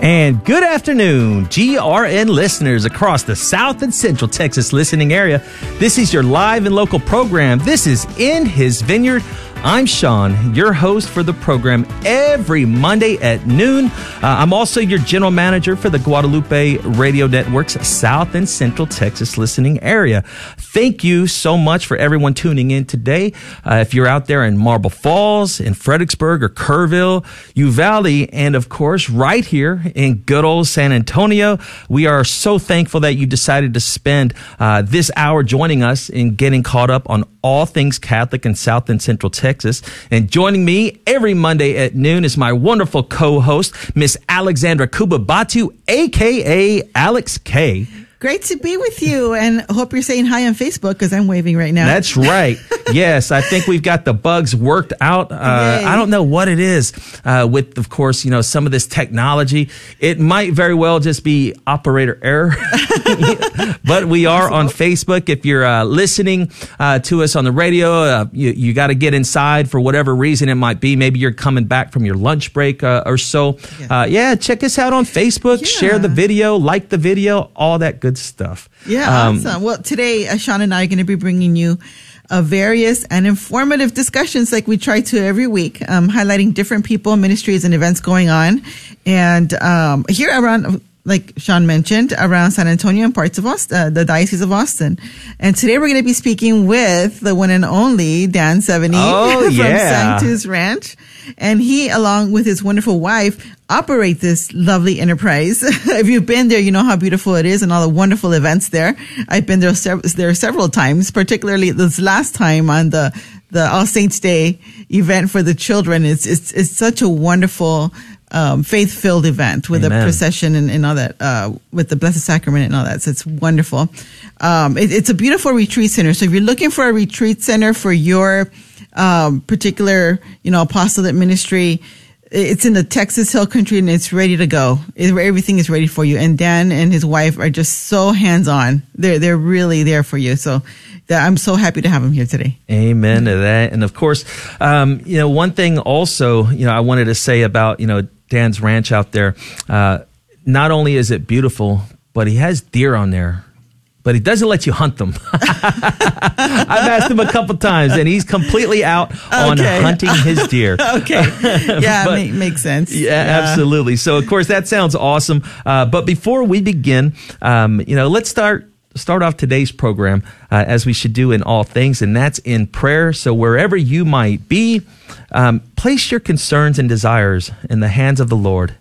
And good afternoon, GRN listeners across the South and Central Texas listening area. This is your live and local program. This is In His Vineyard. I'm Sean, your host for the program every Monday at noon. Uh, I'm also your general manager for the Guadalupe Radio Network's South and Central Texas listening area. Thank you so much for everyone tuning in today. Uh, if you're out there in Marble Falls, in Fredericksburg or Kerrville, Uvalde, and of course, right here in good old San Antonio, we are so thankful that you decided to spend uh, this hour joining us in getting caught up on all things Catholic in South and Central Texas. Texas. And joining me every Monday at noon is my wonderful co-host, Miss Alexandra Kubabatu, aka Alex K. Great to be with you, and hope you're saying hi on Facebook because I'm waving right now. That's right. yes, I think we've got the bugs worked out. Uh, I don't know what it is uh, with, of course, you know, some of this technology. It might very well just be operator error, but we are on Facebook. If you're uh, listening uh, to us on the radio, uh, you, you got to get inside for whatever reason it might be. Maybe you're coming back from your lunch break uh, or so. Yeah. yeah. check us out on Facebook. Yeah. Share the video, like the video, all that good good stuff. Yeah, um, awesome. Well, today, uh, Sean and I are going to be bringing you uh, various and informative discussions like we try to every week, um, highlighting different people, ministries, and events going on. And um, here around like Sean mentioned, around San Antonio and parts of Austin, uh, the Diocese of Austin. And today we're going to be speaking with the one and only Dan Seveny oh, from yeah. Sanctus Ranch. And he, along with his wonderful wife, operate this lovely enterprise. if you've been there, you know how beautiful it is and all the wonderful events there. I've been there, sev- there several times, particularly this last time on the the All Saints Day event for the children. It's it's, it's such a wonderful um, faith filled event with Amen. a procession and, and all that, uh, with the Blessed Sacrament and all that. So it's wonderful. Um, it, it's a beautiful retreat center. So if you're looking for a retreat center for your um, particular, you know, apostolate ministry, it's in the Texas Hill Country and it's ready to go. It, everything is ready for you. And Dan and his wife are just so hands on. They're they're really there for you. So that I'm so happy to have him here today. Amen to that. And of course, um, you know, one thing also, you know, I wanted to say about you know Dan's ranch out there. Uh, not only is it beautiful, but he has deer on there. But he doesn't let you hunt them. I've asked him a couple times, and he's completely out on hunting his deer. okay, yeah, but, make, makes sense. Yeah, yeah, absolutely. So, of course, that sounds awesome. Uh, but before we begin, um, you know, let's start start off today's program uh, as we should do in all things, and that's in prayer. So, wherever you might be, um, place your concerns and desires in the hands of the Lord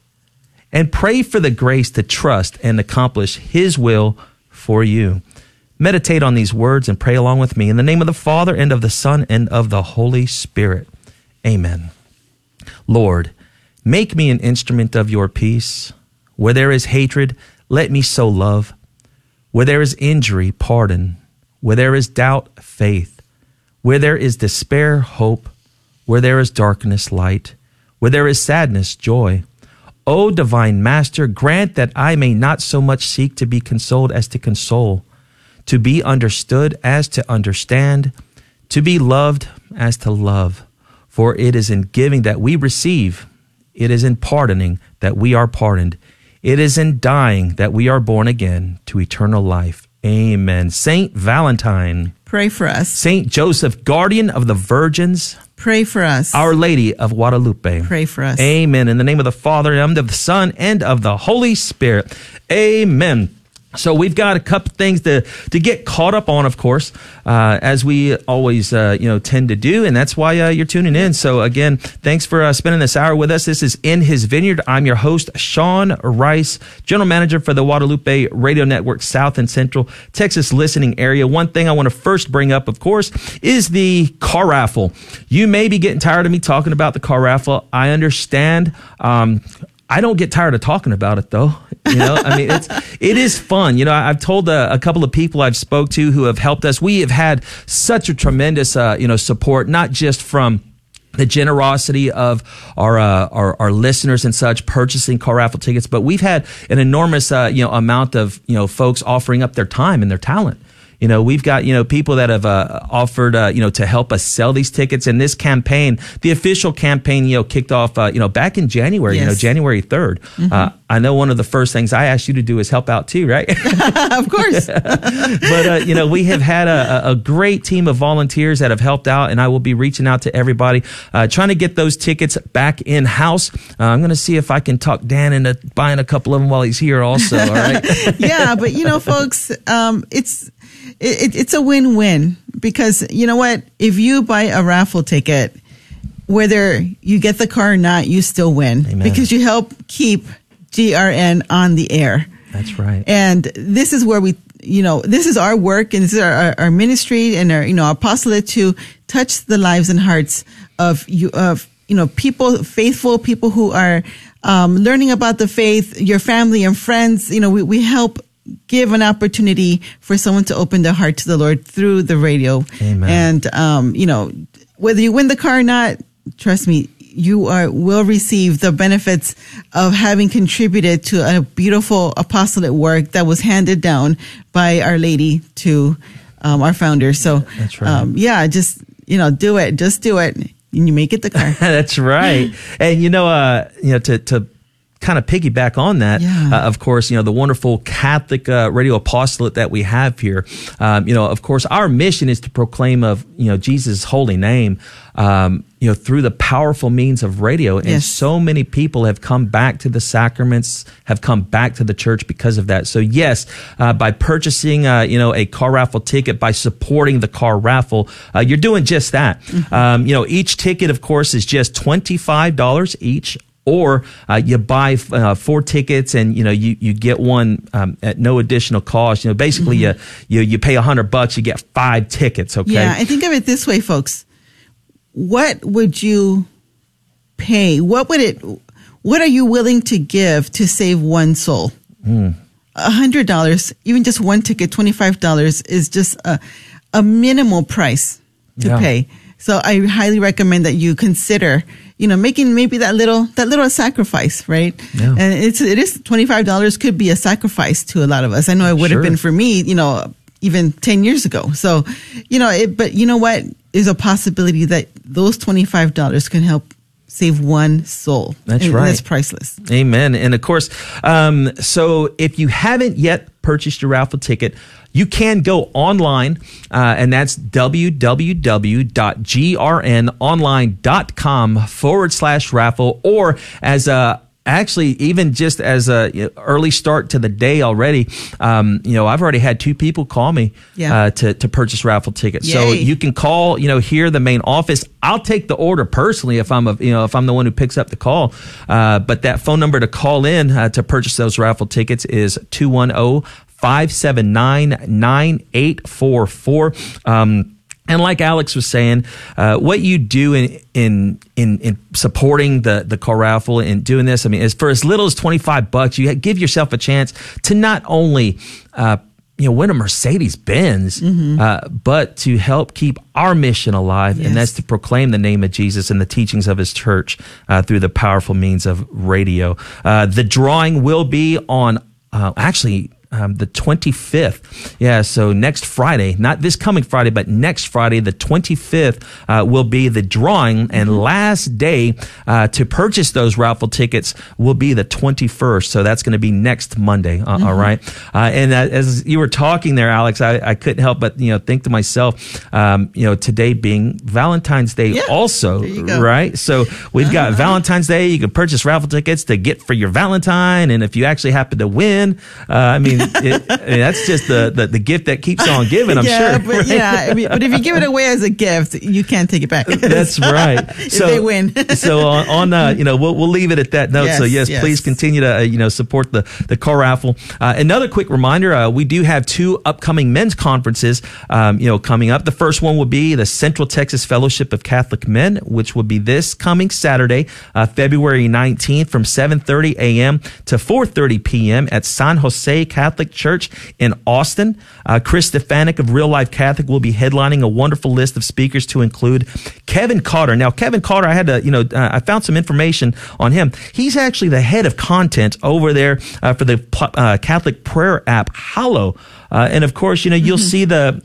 and pray for the grace to trust and accomplish His will for you. Meditate on these words and pray along with me in the name of the Father and of the Son and of the Holy Spirit. Amen. Lord, make me an instrument of your peace. Where there is hatred, let me sow love. Where there is injury, pardon. Where there is doubt, faith. Where there is despair, hope. Where there is darkness, light. Where there is sadness, joy. O divine Master, grant that I may not so much seek to be consoled as to console, to be understood as to understand, to be loved as to love. For it is in giving that we receive, it is in pardoning that we are pardoned. It is in dying that we are born again to eternal life. Amen. Saint Valentine. Pray for us. Saint Joseph, guardian of the virgins. Pray for us. Our Lady of Guadalupe. Pray for us. Amen. In the name of the Father, and of the Son, and of the Holy Spirit. Amen. So we've got a couple things to, to get caught up on, of course, uh, as we always, uh, you know, tend to do. And that's why uh, you're tuning in. So again, thanks for uh, spending this hour with us. This is In His Vineyard. I'm your host, Sean Rice, General Manager for the Guadalupe Radio Network South and Central Texas listening area. One thing I want to first bring up, of course, is the car raffle. You may be getting tired of me talking about the car raffle. I understand. Um, I don't get tired of talking about it though. You know, I mean, it's, it is fun. You know, I've told a, a, couple of people I've spoke to who have helped us. We have had such a tremendous, uh, you know, support, not just from, the generosity of our, uh, our, our listeners and such purchasing car raffle tickets, but we've had an enormous uh, you know amount of you know folks offering up their time and their talent You know, we've got, you know, people that have uh, offered, uh, you know, to help us sell these tickets. And this campaign, the official campaign, you know, kicked off, uh, you know, back in January, you know, January 3rd. Uh, I know one of the first things I asked you to do is help out too, right? of course. but uh, you know we have had a, a great team of volunteers that have helped out and i will be reaching out to everybody uh, trying to get those tickets back in house uh, i'm going to see if i can talk dan into buying a couple of them while he's here also all right yeah, but you know, folks, um, it's it, it's a win-win because you know what? If you buy a raffle ticket, whether you get the car or not, you still win Amen. because you help keep GRN on the air. that's right And this is where we, you know, this is our work and this is our, our, ministry and our, you know, apostolate to touch the lives and hearts of you, of, you know, people, faithful people who are, um, learning about the faith, your family and friends. You know, we, we help give an opportunity for someone to open their heart to the Lord through the radio. Amen. And, um, you know, whether you win the car or not, trust me, you are will receive the benefits of having contributed to a beautiful apostolate work that was handed down by Our Lady to um, our founder. So, That's right. um, yeah, just you know, do it, just do it, and you make it the car. That's right. And you know, uh, you know, to to kind of piggyback on that, Yeah. uh, of course, you know, the wonderful Catholic uh, radio apostolate that we have here. Um, you know, of course, our mission is to proclaim of you know Jesus' holy name. Um, you know, through the powerful means of radio, and Yes. so many people have come back to the sacraments, have come back to the church because of that. So, yes, uh, by purchasing, uh, you know, a car raffle ticket, by supporting the car raffle, uh, you're doing just that. Um, you know, each ticket, of course, is just twenty five dollars each. Or uh, you buy uh, four tickets and you know you, you get one um, at no additional cost. You know, basically you you you pay a hundred bucks, you get five tickets. Okay, Yeah, and think of it this way, folks. What would you pay? What would it? What are you willing to give to save one soul? A hundred dollars, even just one ticket, twenty five dollars is just a a minimal price to Yeah. pay. So I highly recommend that you consider, you know, making maybe that little that little sacrifice, right? Yeah. And it's it is twenty five dollars could be a sacrifice to a lot of us. I know it would Sure. have been for me, you know, even 10 years ago. So, you know, it, but you know what is a possibility that those $25 can help save one soul. That's And right. That's priceless. Amen. And of course, um, so if you haven't yet purchased your raffle ticket, you can go online, uh, and that's www.grnonline.com forward slash raffle, or as a Actually, even just as a early start to the day already, um, you know, I've already had two people call me Yeah. uh, to to purchase raffle tickets. So you can call, you know, here the main office. I'll take the order personally if I'm a, you know, if I'm the one who picks up the call. Uh, but that phone number to call in uh, to purchase those raffle tickets is 210 579 9844. Um, and like Alex was saying, uh, what you do in, in in in supporting the the car raffle and doing this, I mean, as for as little as twenty five bucks, you give yourself a chance to not only uh, you know win a Mercedes Benz, uh, but to help keep our mission alive, Yes. and that's to proclaim the name of Jesus and the teachings of His church uh, through the powerful means of radio. Uh, the drawing will be on uh, actually um, the 25th. Yeah, so next Friday, not this coming Friday, but next Friday, the 25th, uh, will be the drawing. And last day uh, to purchase those raffle tickets will be the 21st. So that's going to be next Monday. Uh, All right. Uh, and uh, as you were talking there, Alex, I, I couldn't help but, you know, think to myself, um, you know, today being Valentine's Day Yeah, also, there you go. right? So we've got Valentine's Day. You can purchase raffle tickets to get for your Valentine. And if you actually happen to win, uh, I mean, it, I mean, that's just the, the, the gift that keeps on giving, I'm yeah, sure. but yeah, I mean, but if you give it away as a gift, you can't take it back. That's right. If they win. so on, on uh, you know, we'll, we'll leave it at that note. so Yes, yes, yes. please continue to uh, you know support the the car raffle. Uh, another quick reminder: uh, we do have two upcoming men's conferences. Um, you know, coming up. The first one will be the Central Texas Fellowship of Catholic Men, which will be this coming Saturday, uh, February nineteenth, from seven thirty a.m. to four thirty p.m. at San Jose Catholic. Catholic Church in Austin. Uh, Chris Stefanick of Real Life Catholic will be headlining a wonderful list of speakers to include Kevin Carter. Now, Kevin Carter, I had to, you know, uh, I found some information on him. He's actually the head of content over there uh, for the uh, Catholic prayer app Hallow. Uh, and of course, you know, you'll mm-hmm. see the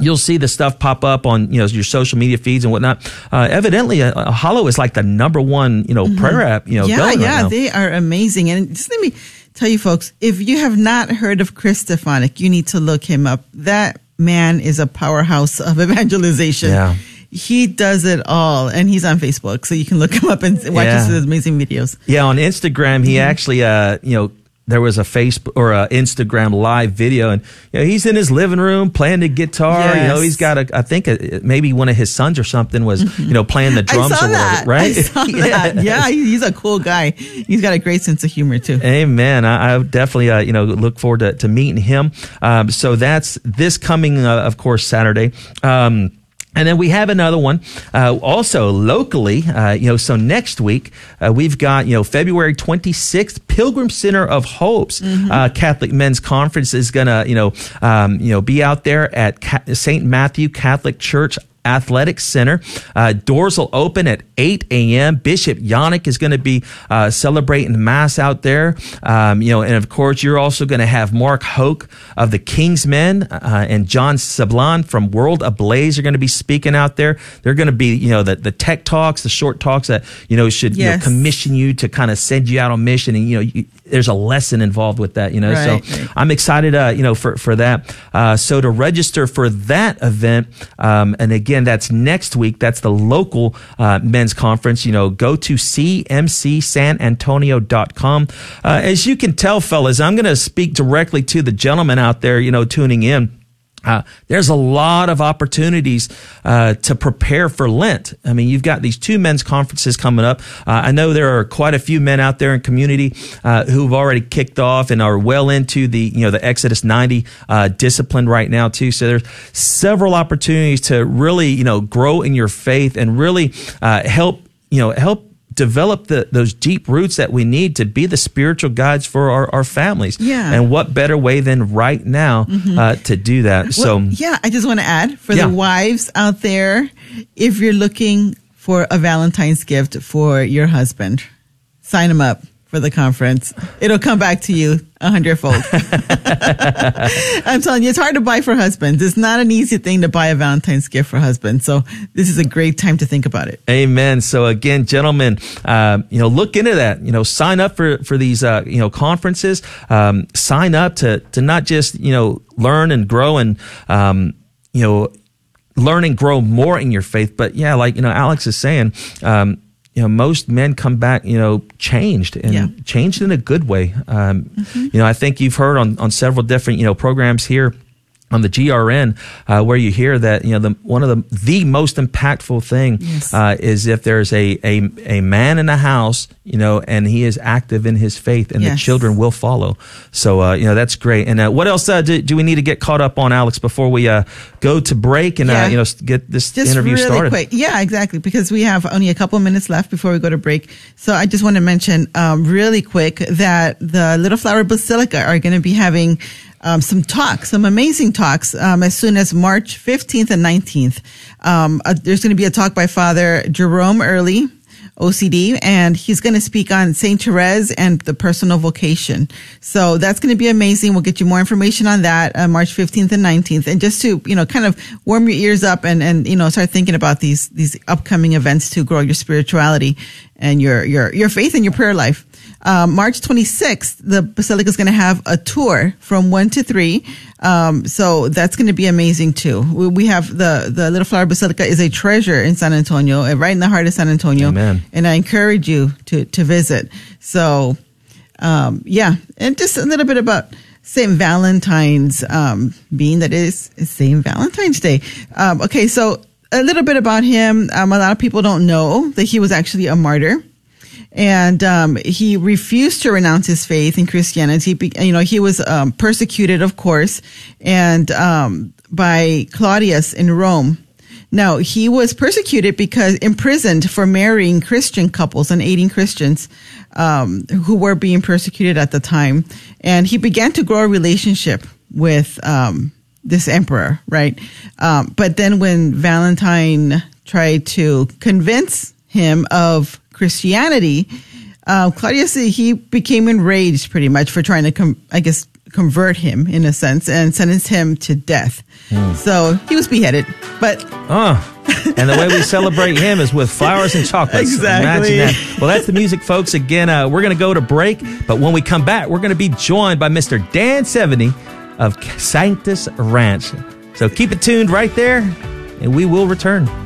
you'll see the stuff pop up on you know your social media feeds and whatnot. Uh, evidently, uh, Hallow is like the number one you know mm-hmm. prayer app. You know, yeah, yeah, right they are amazing. And just let me tell you, folks, if you have not heard of Chris Stefanick, you need to look him up. That man is a powerhouse of evangelization. Yeah. He does it all, and he's on Facebook, so you can look him up and watch yeah. his amazing videos. Yeah, on Instagram, he mm-hmm. actually, uh, you know, there was a Facebook or a Instagram live video, and you know, he's in his living room playing the guitar. Yes. You know, he's got a, I think a, maybe one of his sons or something was, you know, playing the drums or whatever, right? yeah. yeah, he's a cool guy. He's got a great sense of humor too. Amen. I, I definitely, uh, you know, look forward to, to meeting him. Um, so that's this coming, uh, of course, Saturday. Um, and then we have another one, uh, also locally, uh, you know, so next week, uh, we've got, you know, February 26th, Pilgrim Center of Hope's mm-hmm. Uh, Catholic Men's Conference is going to, you know, um, you know, be out there at St. Matthew Catholic Church Athletic Center. Uh, doors will open at 8 a.m. Bishop Janak is going to be uh, celebrating Mass out there. Um, you know, and of course, you're also going to have Mark Houck of the Kingsmen uh, and John Sablan from World Ablaze are going to be speaking out there. They're going to be, you know, the, the tech talks, the short talks that, you know, should yes. you know, commission you to kind of send you out on mission. And, you know, you, there's a lesson involved with that, you know. Right, so. I'm excited, uh, you know, for, for that. Uh, so to register for that event, um, and again, Again, that's next week. That's the local uh, men's conference. You know, go to cmcsanantonio.com. Uh, as you can tell, fellas, I'm going to speak directly to the gentleman out there, you know, tuning in. Uh, there's a lot of opportunities uh, to prepare for Lent. I mean, you've got these two men's conferences coming up. Uh, I know there are quite a few men out there in community uh, who've already kicked off and are well into the you know the Exodus 90 uh, discipline right now too. So there's several opportunities to really you know grow in your faith and really uh, help you know help develop the, those deep roots that we need to be the spiritual guides for our, our families. Yeah. And what better way than right now mm-hmm. uh, to do that? Well, so, yeah, I just want to add for yeah. the wives out there, if you're looking for a Valentine's gift for your husband, sign him up for the conference. It'll come back to you a hundredfold. I'm telling you, it's hard to buy for husbands. It's not an easy thing to buy a Valentine's gift for husbands. So this is a great time to think about it. Amen. So again, gentlemen, uh, you know, look into that. You know, sign up for for these uh, you know conferences. Um, sign up to to not just you know learn and grow and um, you know learn and grow more in your faith, but yeah, like you know, Alex is saying. Um, you know, most men come back, you know, changed and yeah. changed in a good way. Um, mm-hmm. You know, I think you've heard on, on several different, you know, programs here on the GRN, uh, where you hear that you know the one of the the most impactful thing yes. uh, is if there's a, a a man in the house, you know, and he is active in his faith, and yes. the children will follow. So uh, you know that's great. And uh, what else uh, do, do, we need to get caught up on, Alex, before we uh, go to break and yeah. you know get this just interview really started? Quick. Yeah, exactly. Because we have only a couple minutes left before we go to break. So I just want to mention um, really quick that the Little Flower Basilica are going to be having um, some talks, some amazing talks, um, as soon as March 15th and 19th. Um, uh, there's going to be a talk by Father Jerome Early, OCD, and he's going to speak on St. Therese and the personal vocation. So that's going to be amazing. We'll get you more information on that uh, March 15th and 19th. And just to, you know, kind of warm your ears up and, and, you know, start thinking about these, these upcoming events to grow your spirituality and your, your, your faith and your prayer life. Um, March 26th, the Basilica is going to have a tour from 1 to 3. Um, so that's going to be amazing too. We, we, have the, the Little Flower Basilica is a treasure in San Antonio, uh, right in the heart of San Antonio. Amen. And I encourage you to, to visit. So, um, yeah, and just a little bit about St. Valentine's, um, being that it is St. Valentine's Day. Um, okay. So a little bit about him. Um, a lot of people don't know that he was actually a martyr and um, he refused to renounce his faith in Christianity. You know, he was um, persecuted, of course, and um, by Claudius in Rome. Now, he was persecuted because imprisoned for marrying Christian couples and aiding Christians um, who were being persecuted at the time. And he began to grow a relationship with um, this emperor, right? Um, but then when Valentine tried to convince him of Christianity, uh, Claudius he became enraged pretty much for trying to, com- I guess, convert him in a sense and sentenced him to death. Mm. So he was beheaded. But oh, and the way we celebrate him is with flowers and chocolates. Exactly. Imagine that. Well, that's the music, folks. Again, uh, we're going to go to break, but when we come back, we're going to be joined by Mr. Dan Seveny of Sanctus Ranch. So keep it tuned right there, and we will return.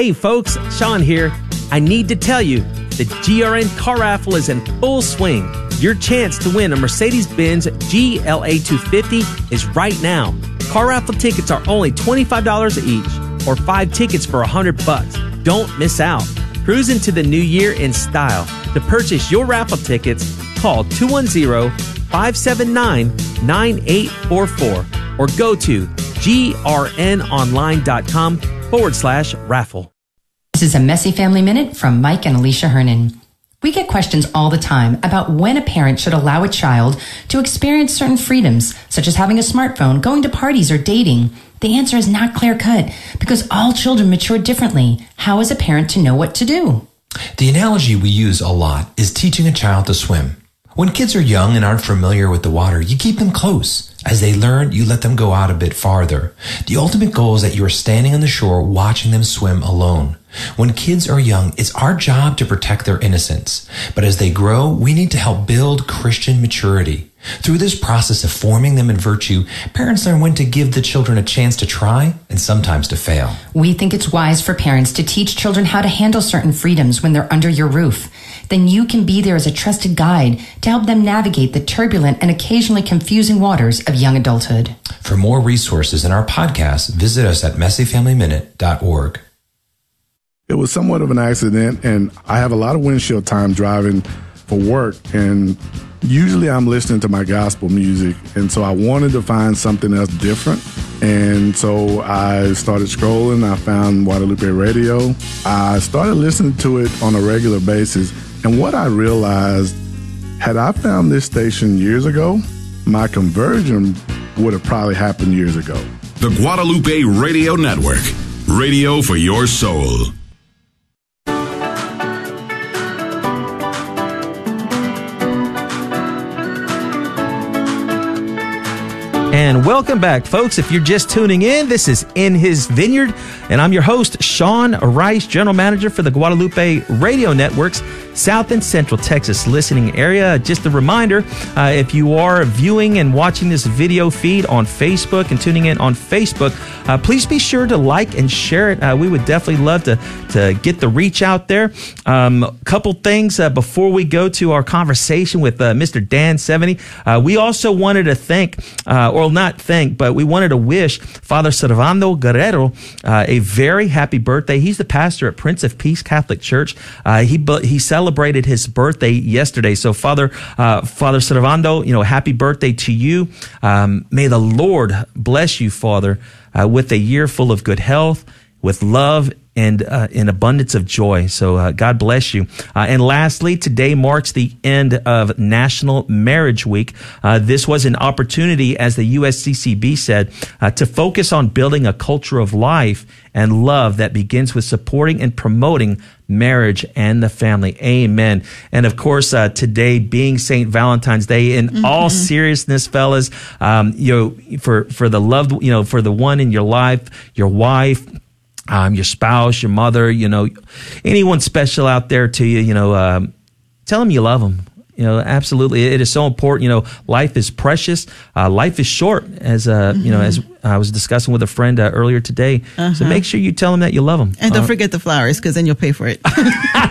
Hey folks, Sean here. I need to tell you the GRN car raffle is in full swing. Your chance to win a Mercedes Benz GLA 250 is right now. Car raffle tickets are only $25 each or 5 tickets for 100 bucks. Don't miss out. Cruise into the new year in style. To purchase your raffle tickets, call 210-579-9844 or go to grnonline.com forward slash raffle. This is a Messy Family Minute from Mike and Alicia Hernon. We get questions all the time about when a parent should allow a child to experience certain freedoms, such as having a smartphone, going to parties, or dating. The answer is not clear cut because all children mature differently. How is a parent to know what to do? The analogy we use a lot is teaching a child to swim. When kids are young and aren't familiar with the water, you keep them close. As they learn, you let them go out a bit farther. The ultimate goal is that you are standing on the shore watching them swim alone. When kids are young, it's our job to protect their innocence. But as they grow, we need to help build Christian maturity. Through this process of forming them in virtue, parents learn when to give the children a chance to try and sometimes to fail. We think it's wise for parents to teach children how to handle certain freedoms when they're under your roof. Then you can be there as a trusted guide to help them navigate the turbulent and occasionally confusing waters of young adulthood. For more resources in our podcast, visit us at messyfamilyminute.org. It was somewhat of an accident, and I have a lot of windshield time driving for work, and usually I'm listening to my gospel music, and so I wanted to find something else different. And so I started scrolling. I found Guadalupe Radio. I started listening to it on a regular basis. And what I realized, had I found this station years ago, my conversion would have probably happened years ago. The Guadalupe Radio Network, radio for your soul. And welcome back, folks. If you're just tuning in, this is In His Vineyard, and I'm your host, Sean Rice, General Manager for the Guadalupe Radio Network's South and Central Texas listening area. Just a reminder uh, if you are viewing and watching this video feed on Facebook and tuning in on Facebook, uh, please be sure to like and share it. Uh, we would definitely love to, to get the reach out there. Um, a couple things uh, before we go to our conversation with uh, Mr. Dan Seveny. Uh, we also wanted to thank, or not thank, but we wanted to wish Father Servando Guerrero a very happy birthday. He's the pastor at Prince of Peace Catholic Church. he, he celebrated celebrated his birthday yesterday. So, Father, uh, Father Servando, you know, happy birthday to you. Um, may the Lord bless you, Father, uh, with a year full of good health, with love and uh, an abundance of joy. So uh, God bless you. Uh, and lastly, today marks the end of National Marriage Week. Uh, this was an opportunity, as the USCCB said, uh, to focus on building a culture of life and love that begins with supporting and promoting marriage and the family. Amen. And of course, uh, today being St. Valentine's Day, in mm-hmm. all seriousness, fellas, um, you know, for, for the loved, you know, for the one in your life, your wife, um, your spouse, your mother, you know, anyone special out there to you, you know, um, tell them you love them. You know, absolutely, it is so important. You know, life is precious. Uh, life is short, as uh, mm-hmm. you know, as I was discussing with a friend uh, earlier today. So make sure you tell them that you love them. And don't forget the flowers because then you'll pay for it.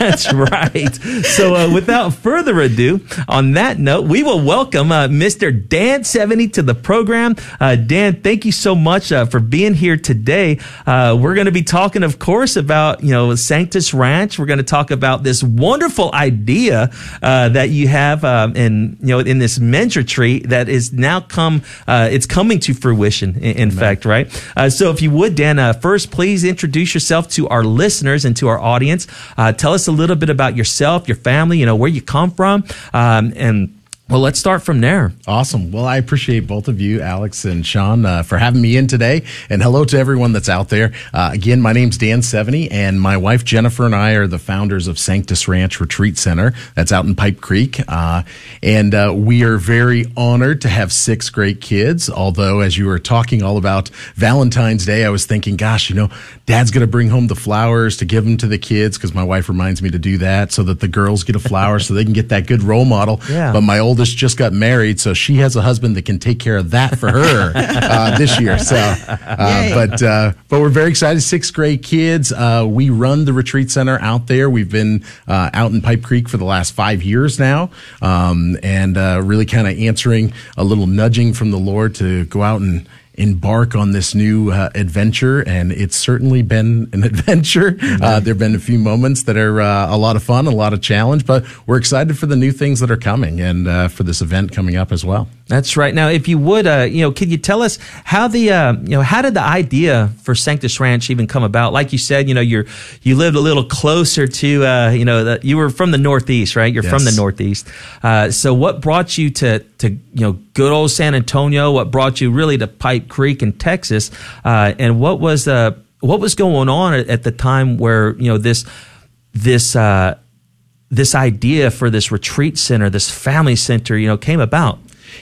That's right. So, uh, without further ado, on that note, we will welcome uh, Mr. Dan Seveny to the program. Uh, Dan, thank you so much uh, for being here today. Uh, we're going to be talking, of course, about you know Sanctus Ranch. We're going to talk about this wonderful idea uh, that you have um, in you know in this men's retreat that is now come. It's coming to fruition. In, in fact, right. so, if you would, Dan, first please introduce yourself to our listeners and to our audience. Uh, tell us a little bit about yourself, your family, you know, where you come from, um, and well, let's start from there. Awesome. Well, I appreciate both of you, Alex and Sean, uh, for having me in today. And hello to everyone that's out there. Uh, again, my name's Dan Seveny, and my wife Jennifer and I are the founders of Sanctus Ranch Retreat Center. That's out in Pipe Creek. Uh, and uh, we are very honored to have six great kids. Although, as you were talking all about Valentine's Day, I was thinking, gosh, you know, dad's going to bring home the flowers to give them to the kids because my wife reminds me to do that so that the girls get a flower so they can get that good role model. Yeah. But my old oldest just got married, so she has a husband that can take care of that for her uh, this year. So, uh, but uh, but we're very excited. Sixth grade kids. Uh, we run the retreat center out there. We've been uh, out in Pipe Creek for the last five years now, um, and uh, really kind of answering a little nudging from the Lord to go out and embark on this new uh, adventure, and it's certainly been an adventure. Uh, there have been a few moments that are uh, a lot of fun, a lot of challenge, but we're excited for the new things that are coming and uh, for this event coming up as well. That's right. Now, if you would, uh, you know, could you tell us how the, uh, you know, how did the idea for Sanctus Ranch even come about? Like you said, you know, you're you lived a little closer to, uh, you know, the, you were from the Northeast, right? You're from the Northeast. Uh, so, what brought you to to you know good old San Antonio? What brought you really to Pipe Creek in Texas? Uh, and what was uh, what was going on at, at the time where you know this this uh, this idea for this retreat center, this family center, you know, came about?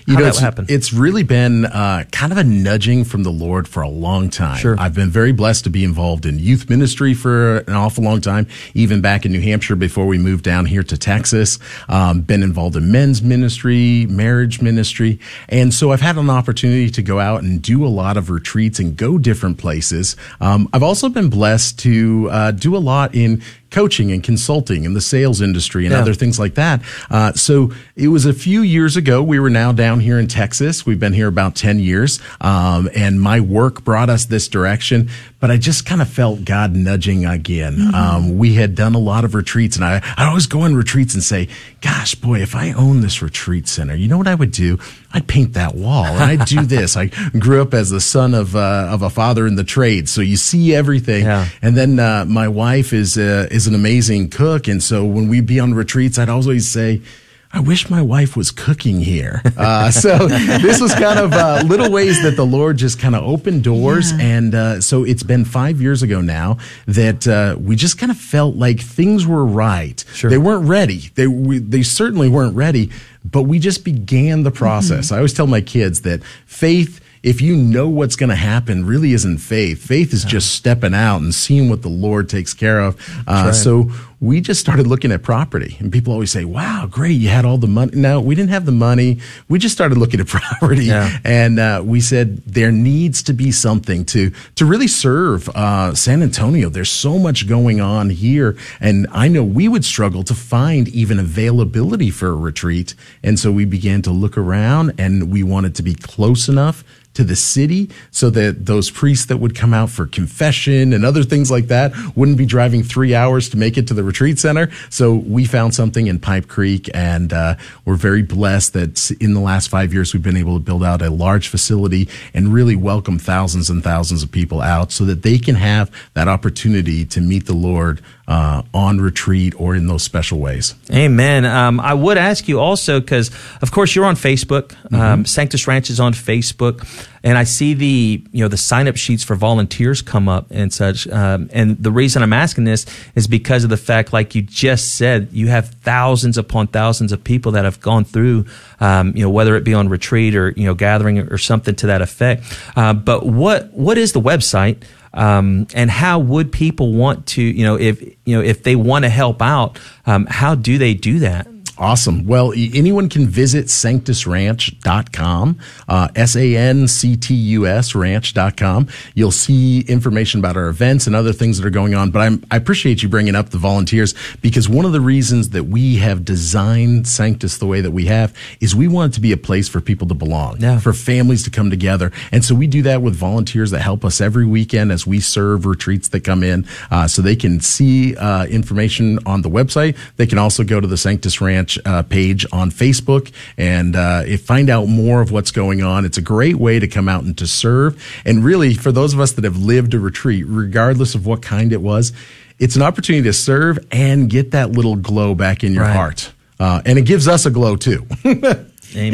You How know, it's, happened? it's really been uh, kind of a nudging from the Lord for a long time. Sure. I've been very blessed to be involved in youth ministry for an awful long time, even back in New Hampshire before we moved down here to Texas. Um, been involved in men's ministry, marriage ministry. And so I've had an opportunity to go out and do a lot of retreats and go different places. Um, I've also been blessed to uh, do a lot in coaching and consulting in the sales industry and Yeah. other things like that. Uh, so it was a few years ago. We were now down here in Texas. We've been here about 10 years. Um, and my work brought us this direction, but I just kind of felt God nudging again. Um, we had done a lot of retreats and I, I always go on retreats and say, gosh, boy, if I own this retreat center, you know what I would do? I'd paint that wall and I'd do this. I grew up as the son of, uh, of a father in the trade. So you see everything. Yeah. And then uh, my wife is uh, is an amazing cook, and so when we'd be on retreats, I'd always say. I wish my wife was cooking here. Uh, so this was kind of uh, little ways that the Lord just kind of opened doors, and uh, so it's been five years ago now that uh, we just kind of felt like things were right. Sure. They weren't ready. They we, they certainly weren't ready, but we just began the process. I always tell my kids that faith if you know what's going to happen, really isn't faith. Faith is just stepping out and seeing what the Lord takes care of. Uh, So we just started looking at property, and people always say, "Wow, great, you had all the money." No, we didn't have the money. We just started looking at property, Yeah. and uh, we said there needs to be something to to really serve uh, San Antonio. There's so much going on here, and I know we would struggle to find even availability for a retreat. And so we began to look around, and we wanted to be close enough to the city so that those priests that would come out for confession and other things like that wouldn't be driving three hours to make it to the retreat center. So we found something in Pipe Creek and uh, we're very blessed that in the last five years we've been able to build out a large facility and really welcome thousands and thousands of people out so that they can have that opportunity to meet the Lord uh, on retreat or in those special ways. Amen. Um, I would ask you also because, of course, you're on Facebook. Mm-hmm. Um, Sanctus Ranch is on Facebook, and I see the you know the sign up sheets for volunteers come up and such. Um, and the reason I'm asking this is because of the fact, like you just said, you have thousands upon thousands of people that have gone through, um, you know, whether it be on retreat or you know gathering or something to that effect. Uh, but what what is the website? Um, and how would people want to you know if you know if they want to help out um, how do they do that Awesome. Well, anyone can visit sanctusranch.com, uh, S-A-N-C-T-U-S ranch.com. You'll see information about our events and other things that are going on. But I'm, I appreciate you bringing up the volunteers because one of the reasons that we have designed Sanctus the way that we have is we want it to be a place for people to belong, Yeah. for families to come together. And so we do that with volunteers that help us every weekend as we serve retreats that come in. Uh, so they can see uh, information on the website. They can also go to the Sanctus Ranch uh, page on Facebook and uh, if- find out more of what's going on. It's a great way to come out and to serve. And really, for those of us that have lived a retreat, regardless of what kind it was, it's an opportunity to serve and get that little glow back in your Right. heart. Uh, and it gives us a glow too. Amen.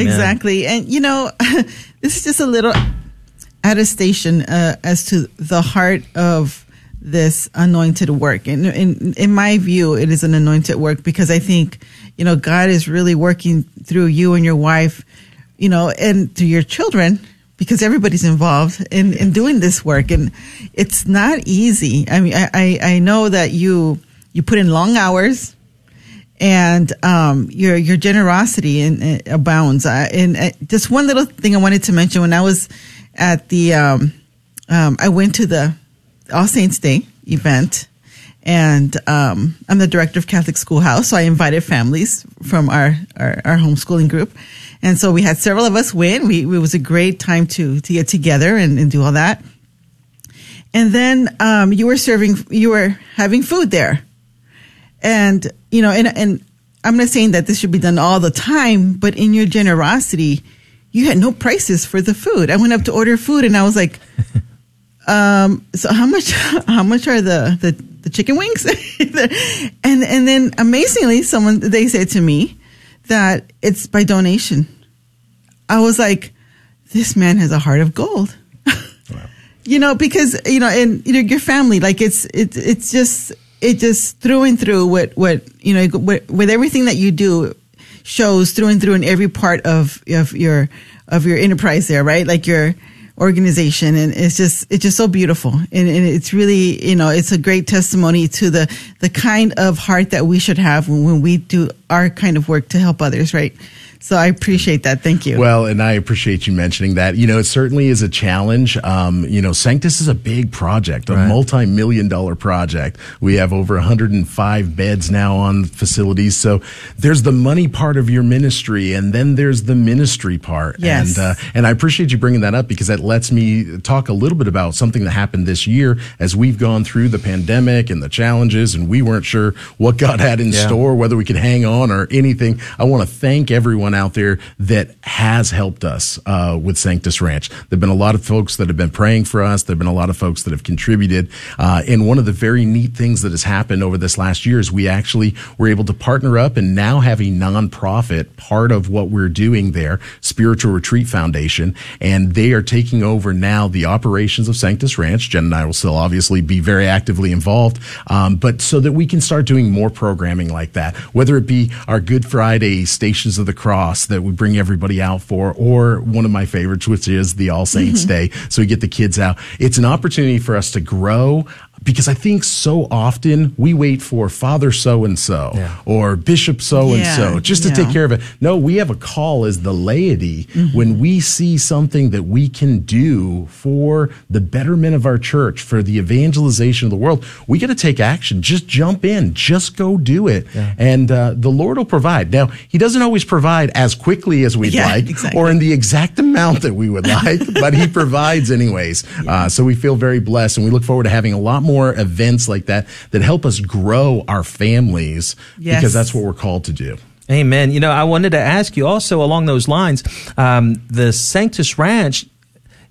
Exactly. And, you know, this is just a little attestation uh, as to the heart of this anointed work. And in, in my view, it is an anointed work because I think, you know, God is really working through you and your wife, you know, and through your children because everybody's involved in, in doing this work. And it's not easy. I mean, I, I, I know that you, you put in long hours and um, your your generosity in, in, abounds. Uh, and uh, just one little thing I wanted to mention when I was at the, um, um, I went to the All Saints Day event, and um, I'm the director of Catholic Schoolhouse, so I invited families from our our, our homeschooling group, and so we had several of us win. We it was a great time to to get together and, and do all that. And then um, you were serving, you were having food there and you know and and i'm not saying that this should be done all the time but in your generosity you had no prices for the food i went up to order food and i was like um so how much how much are the the, the chicken wings. And and then amazingly someone they said to me that it's by donation. I was like this man has a heart of gold. You know because you know and you know your family like it's it, it's just it just through and through what what you know with, with everything that you do shows through and through in every part of of your of your enterprise there right? Like your organization and it's just it's just so beautiful. And, and it's really you know it's a great testimony to the the kind of heart that we should have when, when we do our kind of work to help others right so i appreciate that thank you Well, and I appreciate you mentioning that. You know, it certainly is a challenge. Um, you know, Sanctus is a big project, a Right. multi-million dollar project. We have over 105 beds now on facilities. So there's the money part of your ministry, and then there's the ministry part. Yes. And, uh, and I appreciate you bringing that up because that lets me talk a little bit about something that happened this year as we've gone through the pandemic and the challenges, and we weren't sure what God had in Yeah. store, whether we could hang on or anything. I want to thank everyone out there that has helped us uh, with Sanctus Ranch. There've been a lot of folks that have been praying for us. There've been a lot of folks that have contributed. Uh, and one of the very neat things that has happened over this last year is we actually were able to partner up and now have a nonprofit part of what we're doing there, Spiritual Retreat Foundation, and they are taking over now the operations of Sanctus Ranch. Jen and I will still obviously be very actively involved, um, but so that we can start doing more programming like that, whether it be our Good Friday Stations of the Cross that we bring everybody out for, or one of my favorites, which is the All Saints mm-hmm. Day. So we get the kids out. It's an opportunity for us to grow because I think so often we wait for Father so and so or Bishop so and so just to yeah. take care of it. No, we have a call as the laity when we see something that we can do for the betterment of our church, for the evangelization of the world. We got to take action. Just jump in. Just go do it. And uh, the Lord will provide. Now, He doesn't always provide as quickly as we'd Yeah, like exactly. or in the exact amount that we would like, but He provides anyways. Uh, so we feel very blessed and we look forward to having a lot more events like that that help us grow our families Yes. because that's what we're called to do. Amen. You know, I wanted to ask you also along those lines, um, the Sanctus Ranch.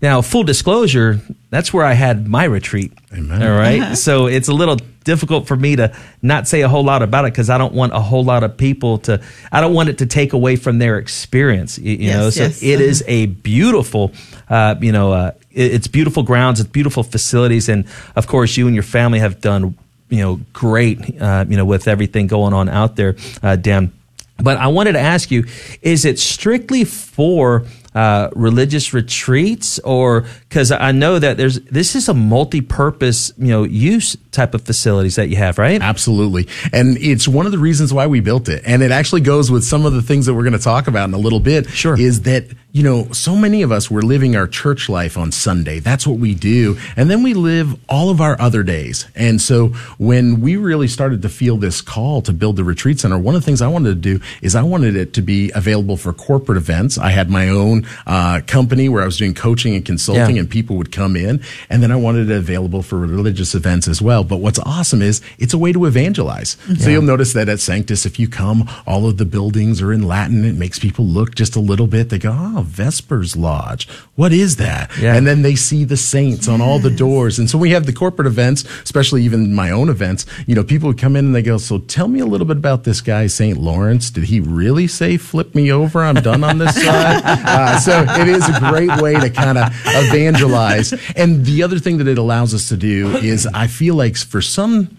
Now, full disclosure, that's where I had my retreat. Amen. All right? So it's a little difficult for me to not say a whole lot about it because I don't want a whole lot of people to. I don't want it to take away from their experience. You, you Yes, know, so yes. it is a beautiful, uh, you know, uh, it- it's beautiful grounds, it's beautiful facilities, and of course, you and your family have done, you know, great, uh, you know, with everything going on out there, uh, Dan. But I wanted to ask you: Is it strictly for uh, religious retreats, or because I know that there's this is a multi-purpose, you know, use type of facilities that you have, right? Absolutely. And it's one of the reasons why we built it. And it actually goes with some of the things that we're going to talk about in a little bit. Sure. Is that, you know, so many of us, we're living our church life on Sunday. That's what we do. And then we live all of our other days. And so when we really started to feel this call to build the retreat center, one of the things I wanted to do is I wanted it to be available for corporate events. I had my own uh, company where I was doing coaching and consulting Yeah. and people would come in. And then I wanted it available for religious events as well. But what's awesome is it's a way to evangelize. So you'll notice that at Sanctus, if you come, all of the buildings are in Latin. It makes people look just a little bit. They go, Oh, Vespers Lodge. What is that? Yeah. And then they see the saints on all the doors. And so we have the corporate events, especially even my own events. You know, people would come in and they go, So tell me a little bit about this guy, St. Lawrence. Did he really say, Flip me over? I'm done on this side? Uh, so it is a great way to kind of evangelize. And the other thing that it allows us to do is I feel like for some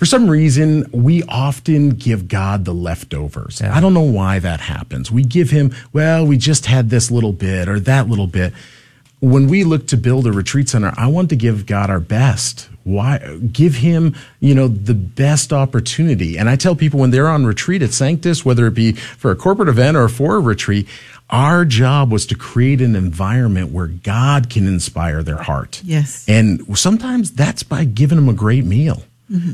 for some reason, we often give God the leftovers. I don't know why that happens. We give him, well, we just had this little bit or that little bit. When we look to build a retreat center, I want to give God our best. Why give him, you know, the best opportunity? And I tell people when they're on retreat at Sanctus, whether it be for a corporate event or for a retreat, our job was to create an environment where God can inspire their heart. Yes. And sometimes that's by giving them a great meal.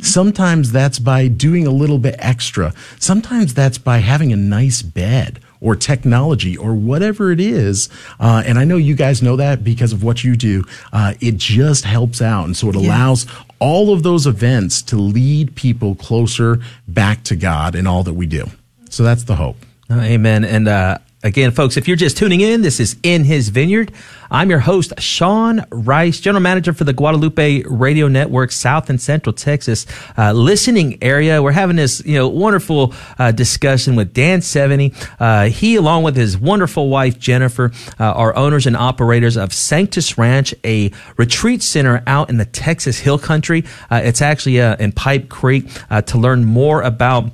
Sometimes that's by doing a little bit extra. Sometimes that's by having a nice bed or technology or whatever it is. Uh, and I know you guys know that because of what you do. Uh, it just helps out. And so it allows all of those events to lead people closer back to God in all that we do. So that's the hope. Amen. And uh, again, folks, if you're just tuning in, this is In His Vineyard. I'm your host, Sean Rice, General Manager for the Guadalupe Radio Network, South and Central Texas uh, listening area. We're having this, you know, wonderful uh, discussion with Dan Seveny. Uh, he, along with his wonderful wife Jennifer, uh, are owners and operators of Sanctus Ranch, a retreat center out in the Texas Hill Country. Uh, it's actually uh, in Pipe Creek. To learn more about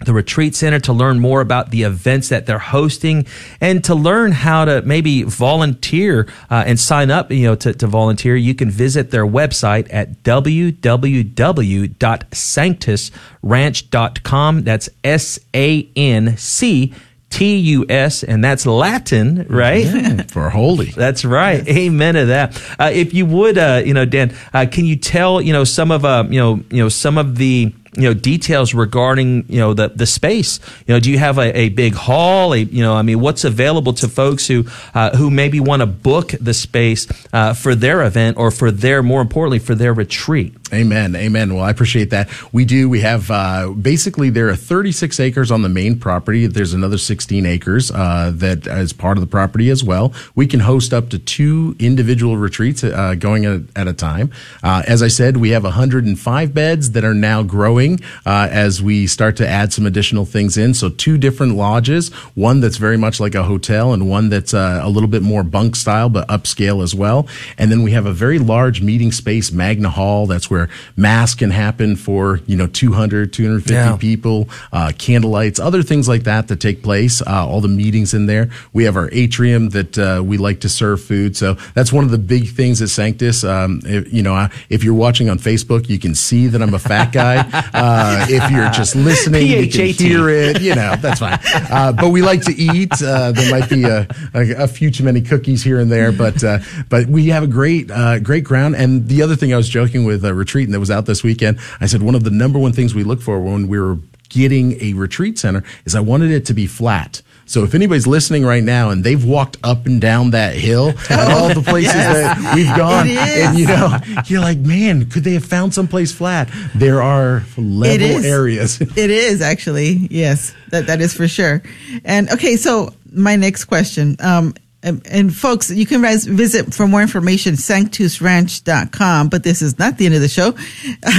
the retreat center to learn more about the events that they're hosting and to learn how to maybe volunteer uh, and sign up you know to, to volunteer you can visit their website at www.sanctusranch.com that's s-a-n-c T-U-S, and that's Latin, right? For holy. That's right. Amen to that. Uh, if you would, uh, you know, Dan, uh, can you tell, you know, some of, uh, you know, you know, some of the, you know, details regarding, you know, the, the space? You know, do you have a, a big hall? A, you know, I mean, what's available to folks who, uh, who maybe want to book the space, uh, for their event or for their, more importantly, for their retreat? Amen. Amen. Well, I appreciate that. We do. We have uh, basically there are 36 acres on the main property. There's another 16 acres uh, that is part of the property as well. We can host up to two individual retreats uh, going at, at a time. Uh, as I said, we have 105 beds that are now growing uh, as we start to add some additional things in. So two different lodges, one that's very much like a hotel and one that's uh, a little bit more bunk style but upscale as well. And then we have a very large meeting space, Magna Hall. That's where mass can happen for, you know, 200, 250 Yeah. people, uh, candlelights, other things like that that take place, uh, all the meetings in there. We have our atrium that uh, we like to serve food. So that's one of the big things at Sanctus. Um, if, you know, if you're watching on Facebook, you can see that I'm a fat guy. Uh, if you're just listening, you can hear it. You know, that's fine. Uh, but we like to eat. Uh, there might be a, a, a few too many cookies here and there, but uh, but we have a great uh, great ground. And the other thing I was joking with a and that was out this weekend, I said one of the number one things we look for when we were getting a retreat center is I wanted it to be flat. So if anybody's listening right now and they've walked up and down that hill at all the places that we've gone, and you know, you're like, man, could they have found someplace flat? There are level areas. It is actually yes, that that is for sure. And okay, so my next question, um, and, folks, you can res- visit for more information sanctusranch.com. But this is not the end of the show.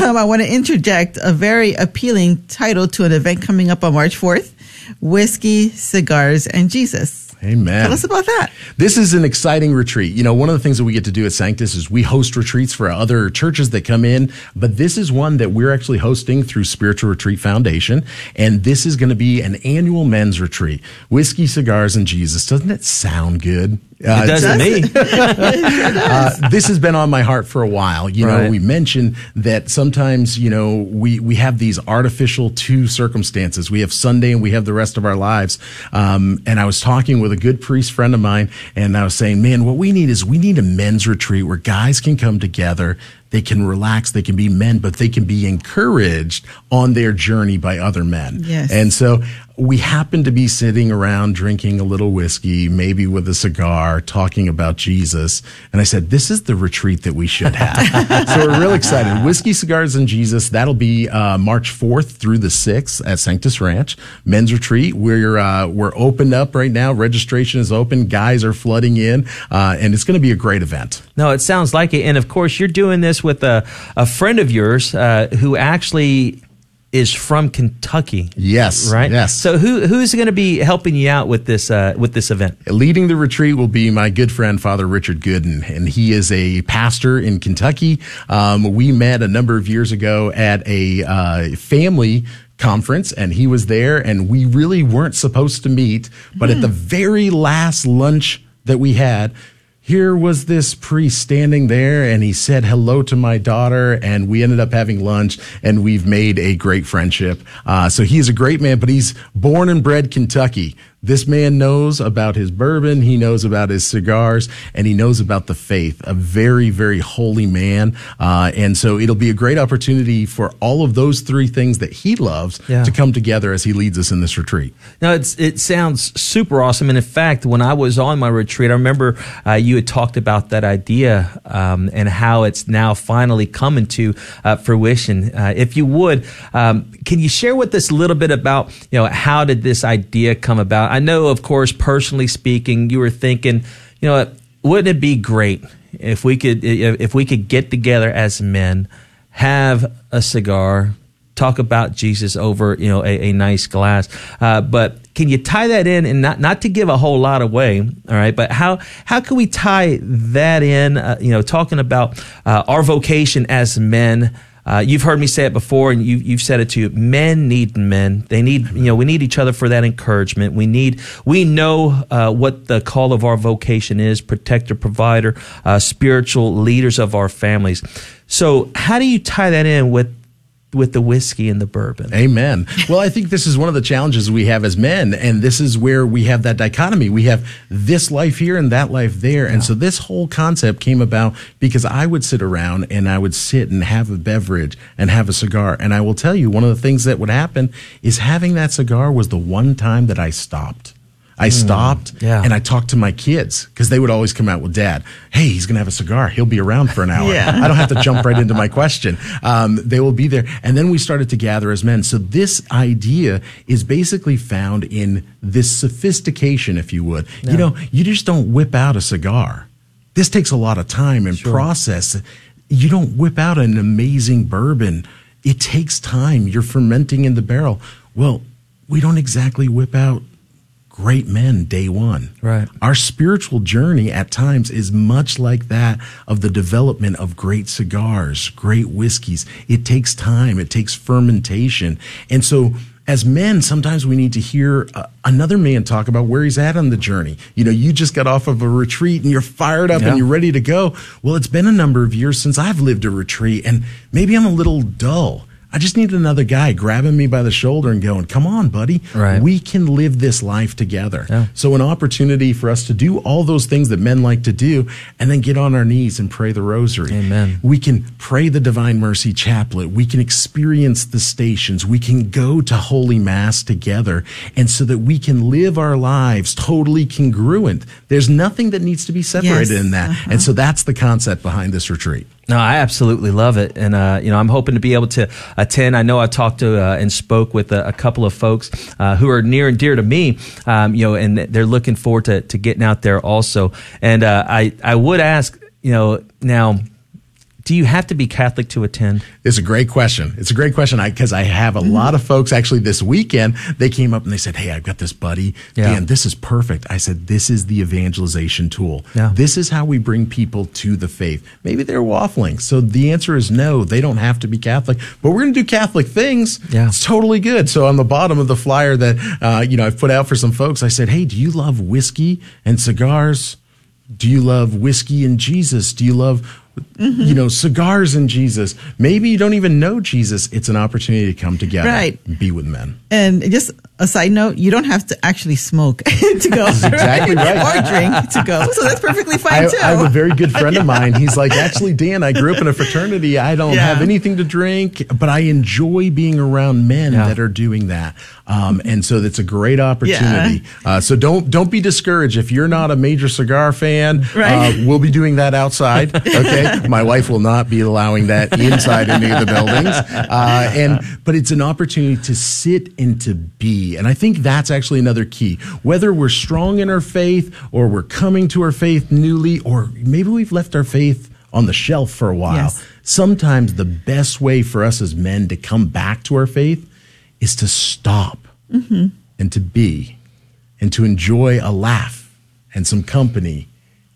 Um, I want to interject a very appealing title to an event coming up on March fourth: whiskey, cigars, and Jesus. Amen. Tell us about that. This is an exciting retreat. You know, one of the things that we get to do at Sanctus is we host retreats for other churches that come in, but this is one that we're actually hosting through Spiritual Retreat Foundation. And this is going to be an annual men's retreat. Whiskey, cigars, and Jesus. Doesn't it sound good? Uh, it does to me. uh, this has been on my heart for a while. You know, Right. we mentioned that sometimes, you know, we, we have these artificial two circumstances. We have Sunday and we have the rest of our lives. Um, and I was talking with a good priest friend of mine and I was saying, man, what we need is we need a men's retreat where guys can come together. They can relax. They can be men, but they can be encouraged on their journey by other men. Yes. And so we happen to be sitting around drinking a little whiskey, maybe with a cigar, talking about Jesus. And I said, this is the retreat that we should have. so we're real excited. Whiskey, cigars, and Jesus. That'll be uh, March 4th through the 6th at Sanctus Ranch. Men's retreat. We're, uh, we're opened up right now. Registration is open. Guys are flooding in. Uh, and it's going to be a great event. No, it sounds like it. And of course, you're doing this with a, a friend of yours uh, who actually is from Kentucky. Yes. Right. Yes. So who who's going to be helping you out with this uh, with this event? Leading the retreat will be my good friend, Father Richard Gooden, and he is a pastor in Kentucky. Um, we met a number of years ago at a uh, family conference and he was there and we really weren't supposed to meet, but at the very last lunch that we had, here was this priest standing there and he said hello to my daughter and we ended up having lunch and we've made a great friendship. Uh, so he's a great man, but he's born and bred Kentucky. This man knows about his bourbon. He knows about his cigars and he knows about the faith. A very, very holy man. Uh, and so it'll be a great opportunity for all of those three things that he loves Yeah. to come together as he leads us in this retreat. Now, it's it sounds super awesome. And in fact, when I was on my retreat, I remember uh, you had talked about that idea um, and how it's now finally coming to uh, fruition. Uh, if you would, um, can you share with us a little bit about you know how did this idea come about? I know, of course, personally speaking, you were thinking, you know, wouldn't it be great if we could if we could get together as men, have a cigar, talk about Jesus over you know a, a nice glass. Uh, but can you tie that in and not not to give a whole lot away, all right? But how how can we tie that in? Uh, you know, talking about uh, our vocation as men. Uh, you've heard me say it before, and you, you've said it too. Men need men. They need, you know, we need each other for that encouragement. We need, we know uh, what the call of our vocation is: protector, provider, uh, spiritual leaders of our families. So, how do you tie that in with with the whiskey and the bourbon? Amen. Well, I think this is one of the challenges we have as men, and this is where we have that dichotomy. We have this life here and that life there. And so this whole concept came about because I would sit around and I would sit and have a beverage and have a cigar. And I will tell you, one of the things that would happen is having that cigar was the one time that I stopped. I stopped yeah. and I talked to my kids because they would always come out with dad. Hey, he's going to have a cigar. He'll be around for an hour. Yeah. I don't have to jump right into my question. Um, they will be there. And then we started to gather as men. So this idea is basically found in this sophistication, if you would. You know, you just don't whip out a cigar. This takes a lot of time and process. You don't whip out an amazing bourbon. It takes time. You're fermenting in the barrel. Well, we don't exactly whip out great men day one. Right. Our spiritual journey at times is much like that of the development of great cigars, great whiskeys. It takes time, it takes fermentation. And so, as men, sometimes we need to hear uh, another man talk about where he's at on the journey. You know, you just got off of a retreat and you're fired up Yeah. and you're ready to go. Well, it's been a number of years since I've lived a retreat and maybe I'm a little dull. I just need another guy grabbing me by the shoulder and going, come on, buddy. Right. We can live this life together. Yeah. So an opportunity for us to do all those things that men like to do and then get on our knees and pray the rosary. Amen. We can pray the Divine Mercy Chaplet. We can experience the stations. We can go to Holy Mass together. And so that we can live our lives totally congruent. There's nothing that needs to be separated Yes. in that. Uh-huh. And so that's the concept behind this retreat. No, I absolutely love it, and uh, you know I'm hoping to be able to attend. I know I talked to uh, and spoke with a, a couple of folks uh, who are near and dear to me, um, you know, and they're looking forward to, to getting out there also. And uh, I I would ask, you know, now, do you have to be Catholic to attend? It's a great question. It's a great question because I, have Mm-hmm. a lot of folks actually this weekend. They came up and they said, Hey, I've got this buddy. Yeah. Dan, this is perfect. I said, This is the evangelization tool. Yeah. This is how we bring people to the faith. Maybe they're waffling. So the answer is no, they don't have to be Catholic, but we're going to do Catholic things. Yeah. It's totally good. So on the bottom of the flyer that, uh, you know, I've put out for some folks, I said, Hey, do you love whiskey and cigars? do you love whiskey and Jesus? Do you love you know cigars and Jesus? Maybe you don't even know Jesus. It's an opportunity to come together, Right. be with men. And just a side note, you don't have to actually smoke to go. exactly right. Or drink to go. So that's perfectly fine I, too. I have a very good friend of mine. He's like, actually, Dan, I grew up in a fraternity. I don't Yeah. have anything to drink, but I enjoy being around men Yeah. that are doing that. Um, and so that's a great opportunity. Uh, so don't don't be discouraged if you're not a major cigar fan. Right. Uh, we'll be doing that outside. Okay, my wife will not be allowing that inside any of the buildings. Uh, and but it's an opportunity to sit and to be. And I think that's actually another key. Whether we're strong in our faith or we're coming to our faith newly, or maybe we've left our faith on the shelf for a while. Yes. Sometimes the best way for us as men to come back to our faith is to stop and to be and to enjoy a laugh and some company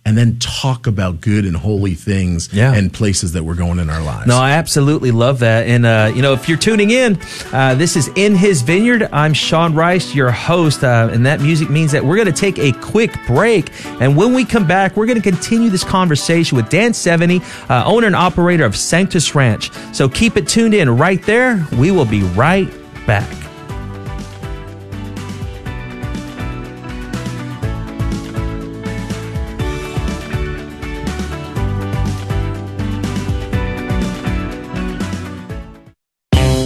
and then talk about good and holy things Yeah. and places that we're going in our lives. No, I absolutely love that. And, uh, you know, if you're tuning in, uh, this is In His Vineyard. I'm Sean Rice, your host. Uh, and that music means that we're going to take a quick break. And when we come back, we're going to continue this conversation with Dan Seveny, uh, owner and operator of Sanctus Ranch. So keep it tuned in right there. We will be right back.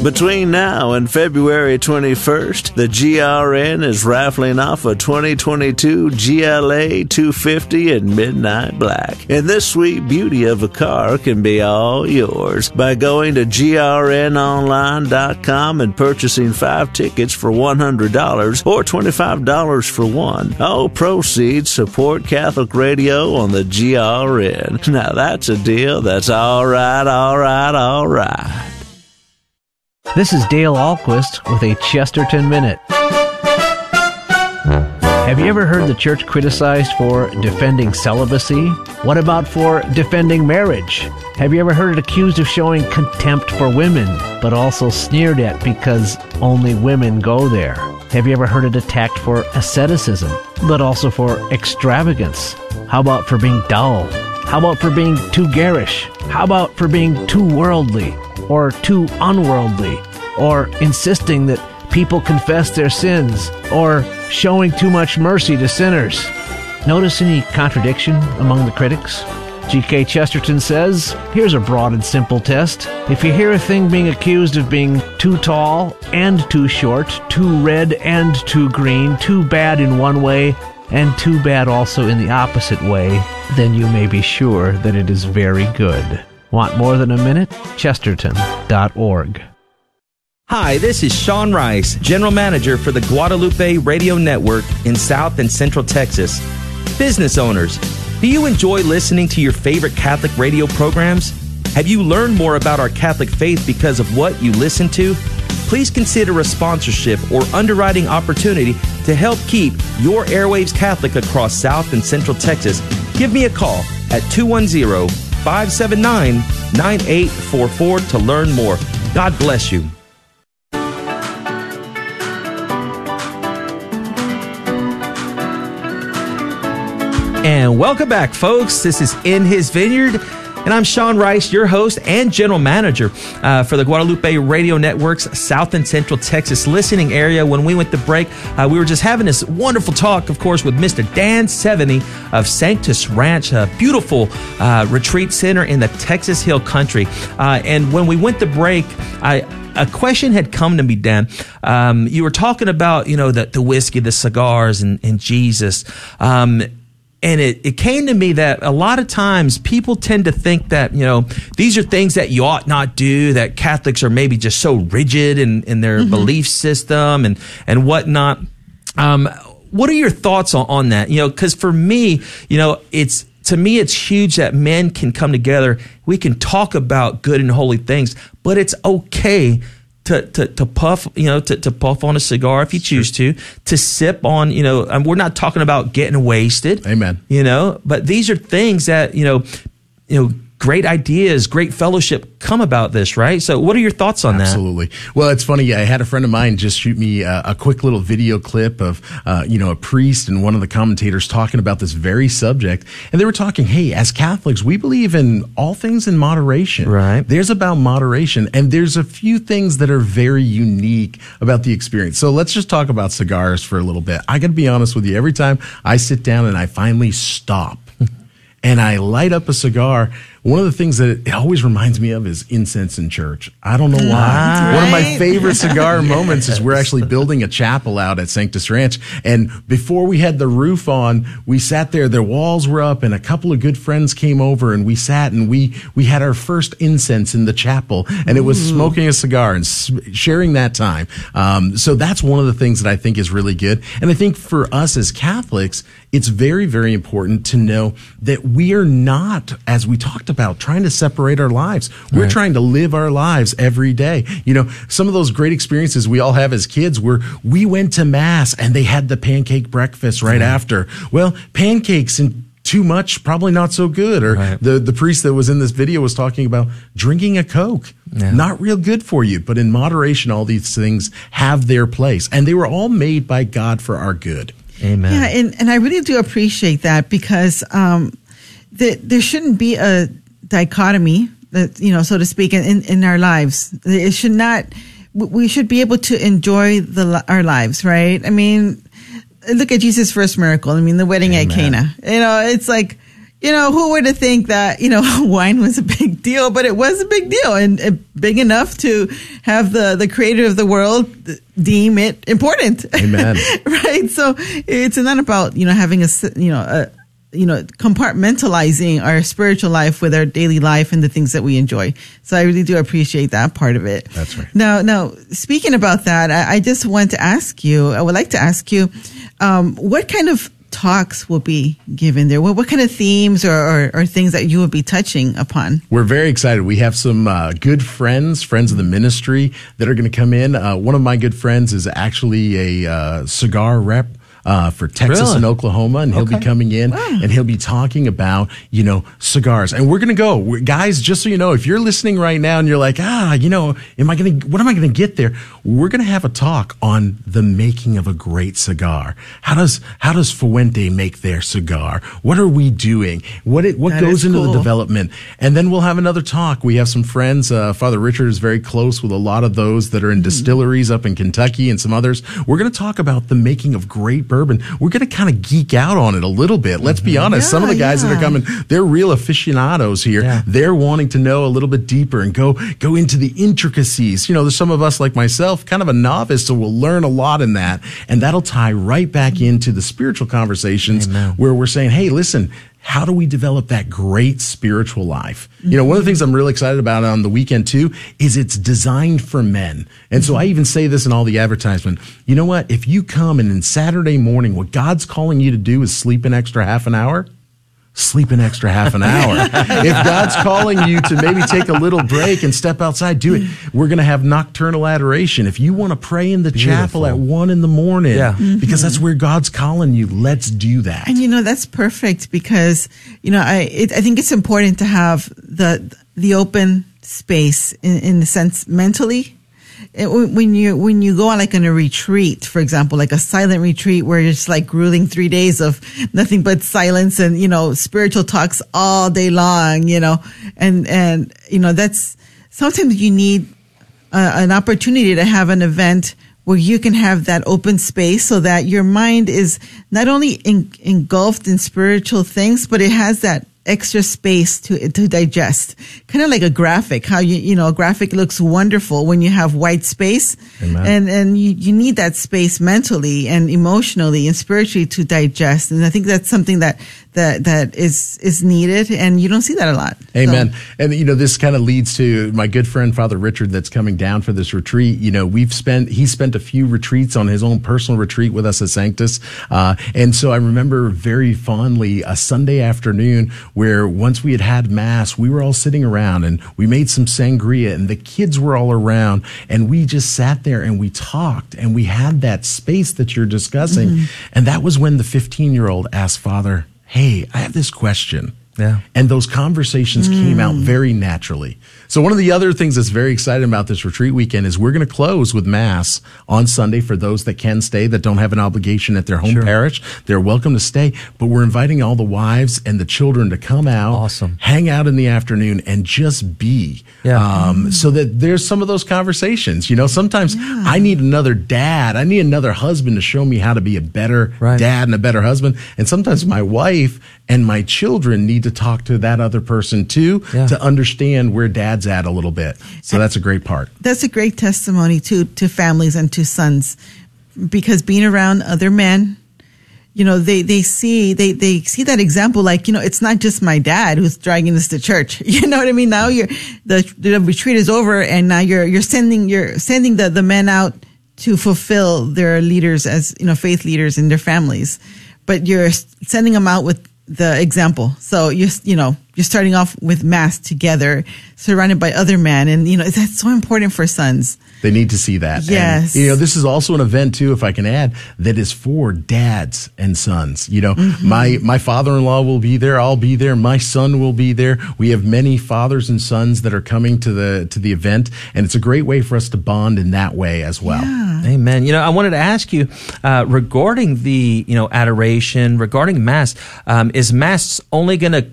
Between now and February 21st, the GRN is raffling off a 2022 GLA 250 in midnight black. And this sweet beauty of a car can be all yours by going to grnonline.com and purchasing five tickets for $100 or $25 for one. All proceeds support Catholic radio on the GRN. Now that's a deal that's all right, all right, all right. This is Dale Ahlquist with a Chesterton Minute. Have you ever heard the church criticized for defending celibacy? What about for defending marriage? Have you ever heard it accused of showing contempt for women, but also sneered at because only women go there? Have you ever heard it attacked for asceticism, but also for extravagance? How about for being dull? How about for being too garish? How about for being too worldly or too unworldly? Or insisting that people confess their sins? Or showing too much mercy to sinners? Notice any contradiction among the critics? G.K. Chesterton says, here's a broad and simple test. If you hear a thing being accused of being too tall and too short, too red and too green, too bad in one way and too bad also in the opposite way, then you may be sure that it is very good. Want more than a minute? Chesterton.org. Hi, this is Sean Rice, General Manager for the Guadalupe Radio Network in South and Central Texas. Business owners, do you enjoy listening to your favorite Catholic radio programs? Have you learned more about our Catholic faith because of what you listen to? Please consider a sponsorship or underwriting opportunity to help keep your airwaves Catholic across South and Central Texas. Give me a call at 210 579 9844 to learn more. God bless you. And welcome back, folks. This is In His Vineyard. And I'm Sean Rice, your host and general manager uh, for the Guadalupe Radio Network's South and Central Texas listening area. When we went to break, uh, we were just having this wonderful talk, of course, with Mr. Dan Seveny of Sanctus Ranch, a beautiful uh, retreat center in the Texas Hill Country. Uh, and when we went to break, I a question had come to me, Dan. Um, you were talking about, you know, the, the whiskey, the cigars, and, and Jesus. Um, and it, it came to me that a lot of times people tend to think that, you know, these are things that you ought not do, that Catholics are maybe just so rigid in, in their belief system and, and whatnot. Um, what are your thoughts on, on that? You know, because for me, you know, it's, to me, it's huge that men can come together. We can talk about good and holy things, but it's okay to, to, to puff, you know, to, to puff on a cigar if you choose to, to sip on, you know, and we're not talking about getting wasted. Amen. You know, but these are things that, you know, you know, great ideas, great fellowship come about this, right? So, what are your thoughts on that? Absolutely. Well, it's funny. I had a friend of mine just shoot me a, a quick little video clip of, uh, you know, a priest and one of the commentators talking about this very subject. And they were talking, hey, as Catholics, we believe in all things in moderation. Right. There's about moderation, and there's a few things that are very unique about the experience. So let's just talk about cigars for a little bit. I got to be honest with you. Every time I sit down and I finally stop and I light up a cigar, one of the things that it always reminds me of is incense in church. I don't know why. Ah. One of my favorite cigar moments is we're actually building a chapel out at Sanctus Ranch. And before we had the roof on, we sat there, the walls were up and a couple of good friends came over and we sat and we, we had our first incense in the chapel and it was smoking a cigar and sharing that time. Um, so that's one of the things that I think is really good. And I think for us as Catholics, it's very, very important to know that we are not, as we talked about, trying to separate our lives. We're trying to live our lives every day. You know, some of those great experiences we all have as kids where we went to mass and they had the pancake breakfast right after. Well, pancakes and too much, probably not so good. Or Right. the, the priest that was in this video was talking about drinking a Coke. Yeah. Not real good for you, but in moderation, all these things have their place. And they were all made by God for our good. Amen. Yeah, and, and I really do appreciate that because um, the, there shouldn't be a dichotomy, that you know, so to speak, in, in our lives. It should not. We should be able to enjoy the our lives, right? I mean, look at Jesus' first miracle. I mean, the wedding at Cana. You know, it's like. You know, who would have think that, you know, wine was a big deal, but it was a big deal and uh, big enough to have the, the creator of the world deem it important. Amen. right? So it's not about you know having a, you know a you know compartmentalizing our spiritual life with our daily life and the things that we enjoy. So I really do appreciate that part of it. That's right. Now, now speaking about that, I, I just want to ask you. I would like to ask you, um, what kind of talks will be given there? What, what kind of themes or, or, or things that you will be touching upon? We're very excited. We have some uh, good friends, friends of the ministry, that are going to come in. Uh, one of my good friends is actually a uh, cigar rep. Uh, for Texas Really? and Oklahoma, and he'll be coming in and he'll be talking about you know cigars, and we're gonna go, We're- guys. Just so you know, if you're listening right now and you're like, ah, you know, am I gonna, what am I gonna get there? We're gonna have a talk on the making of a great cigar. How does how does Fuente make their cigar? What are we doing? What it, what That goes into cool. the development? And then we'll have another talk. We have some friends. Uh, Father Richard is very close with a lot of those that are Mm-hmm. in distilleries up in Kentucky and some others. We're going to talk about the making of great bourbon. We're going to kind of geek out on it a little bit. Let's be honest. some of the Mm-hmm. Yeah, guys that are coming, they're real aficionados here. Yeah. They're wanting to know a little bit deeper and go go into the intricacies. You know, there's some of us like myself, kind of a novice, so we'll learn a lot in that, and that'll tie right back into the spiritual conversations Amen. where we're saying, hey, listen, how do we develop that great spiritual life? You know, one of the things I'm really excited about on the weekend too is it's designed for men. And so I even say this in all the advertisement. You know what? If you come and in Saturday morning, what God's calling you to do is sleep an extra half an hour, sleep an extra half an hour. if God's calling you to maybe take a little break and step outside, do it. We're going to have nocturnal adoration. If you want to pray in the chapel at one in the morning, Yeah. Mm-hmm. because that's where God's calling you, let's do that. And you know that's perfect because you know I it, I think it's important to have the the open space in, in the sense mentally. When you when you go on like on a retreat, for example, like a silent retreat where it's like grueling three days of nothing but silence and you know spiritual talks all day long, you know, and and you know that's sometimes you need an opportunity to have an event where you can have that open space so that your mind is not only en- engulfed in spiritual things, but it has that extra space to to digest. Kind of like a graphic, how you you know a graphic looks wonderful when you have white space, Amen. and and you, you need that space mentally and emotionally and spiritually to digest. And I think that's something that that that is is needed, and you don't see that a lot. So- Amen. And you know, this kind of leads to my good friend Father Richard that's coming down for this retreat. You know, we've spent he spent a few retreats on his own personal retreat with us at Sanctus, uh, and so I remember very fondly a Sunday afternoon where once we had had mass, we were all sitting around and we made some sangria, and the kids were all around, and we just sat there and we talked, and we had that space that you're discussing, and that was when the 15 year old asked Father. Hey, I have this question. Yeah. And those conversations came out hmm. very naturally. So one of the other things that's very exciting about this retreat weekend is we're going to close with mass on Sunday for those that can stay that don't have an obligation at their home parish. They're welcome to stay, but we're inviting all the wives and the children to come out, Awesome. hang out in the afternoon and just be. Yeah. Um, so that there's some of those conversations. You know, sometimes I need another dad. I need another husband to show me how to be a better Right. dad and a better husband. And sometimes my wife and my children need to talk to that other person too Yeah. to understand where dad's at a little bit. So that's a great part. That's a great testimony to to families and to sons, because being around other men, you know, they they see they they see that example. Like you know, it's not just my dad who's dragging us to church. You know what I mean? Now you're the the retreat is over, and now you're you're sending you're sending the the men out to fulfill their leaders as you know faith leaders in their families, but you're sending them out with the example. So you you know you're starting off with mass together, surrounded by other men, and you know that's so important for sons. They need to see that. And, Yes. you know, this is also an event too, if I can add, that is for dads and sons. You know, Mm-hmm. my my father-in-law will be there. I'll be there. My son will be there. We have many fathers and sons that are coming to the to the event, and it's a great way for us to bond in that way as well. Amen. You know, I wanted to ask you uh, regarding the you know adoration, regarding mass. Um, is mass only going to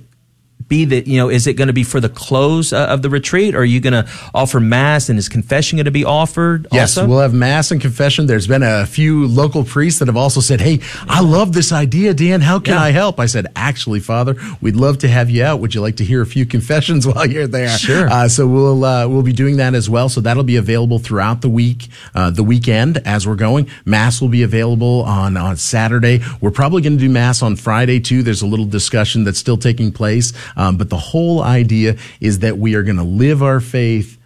be that you know? Is it going to be for the close uh, of the retreat, or are you going to offer mass and is confession going to be offered? Yes, also? we'll have mass and confession. There's been a few local priests that have also said, "Hey, I love this idea, Dan. How can Yeah. I help?" I said, "Actually, Father, we'd love to have you out. Would you like to hear a few confessions while you're there?" Sure. Uh, so we'll uh, we'll be doing that as well. So that'll be available throughout the week, uh, the weekend as we're going. Mass will be available on on Saturday. We're probably going to do mass on Friday too. There's a little discussion that's still taking place, um, but the whole idea is that we are going to live our faith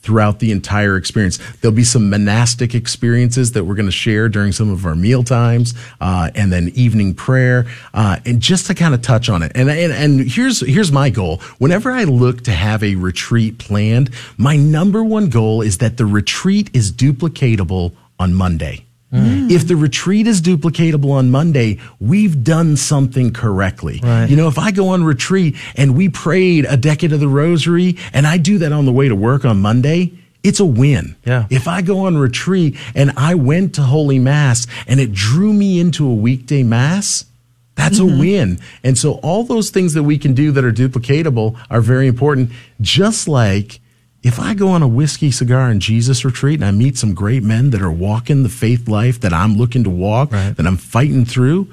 throughout the entire experience. There'll be some monastic experiences that we're going to share during some of our meal times, uh, and then evening prayer, uh, and just to kind of touch on it. And, and and here's here's my goal. Whenever I look to have a retreat planned, my number one goal is that the retreat is duplicatable on Monday. Mm. If the retreat is duplicatable on Monday, we've done something correctly. Right. You know, if I go on retreat and we prayed a decade of the rosary and I do that on the way to work on Monday, it's a win. Yeah. If I go on retreat and I went to Holy Mass and it drew me into a weekday Mass, that's a mm-hmm. win. And so all those things that we can do that are duplicatable are very important. Just like if I go on a whiskey, cigar, and Jesus retreat and I meet some great men that are walking the faith life that I'm looking to walk, Right. that I'm fighting through,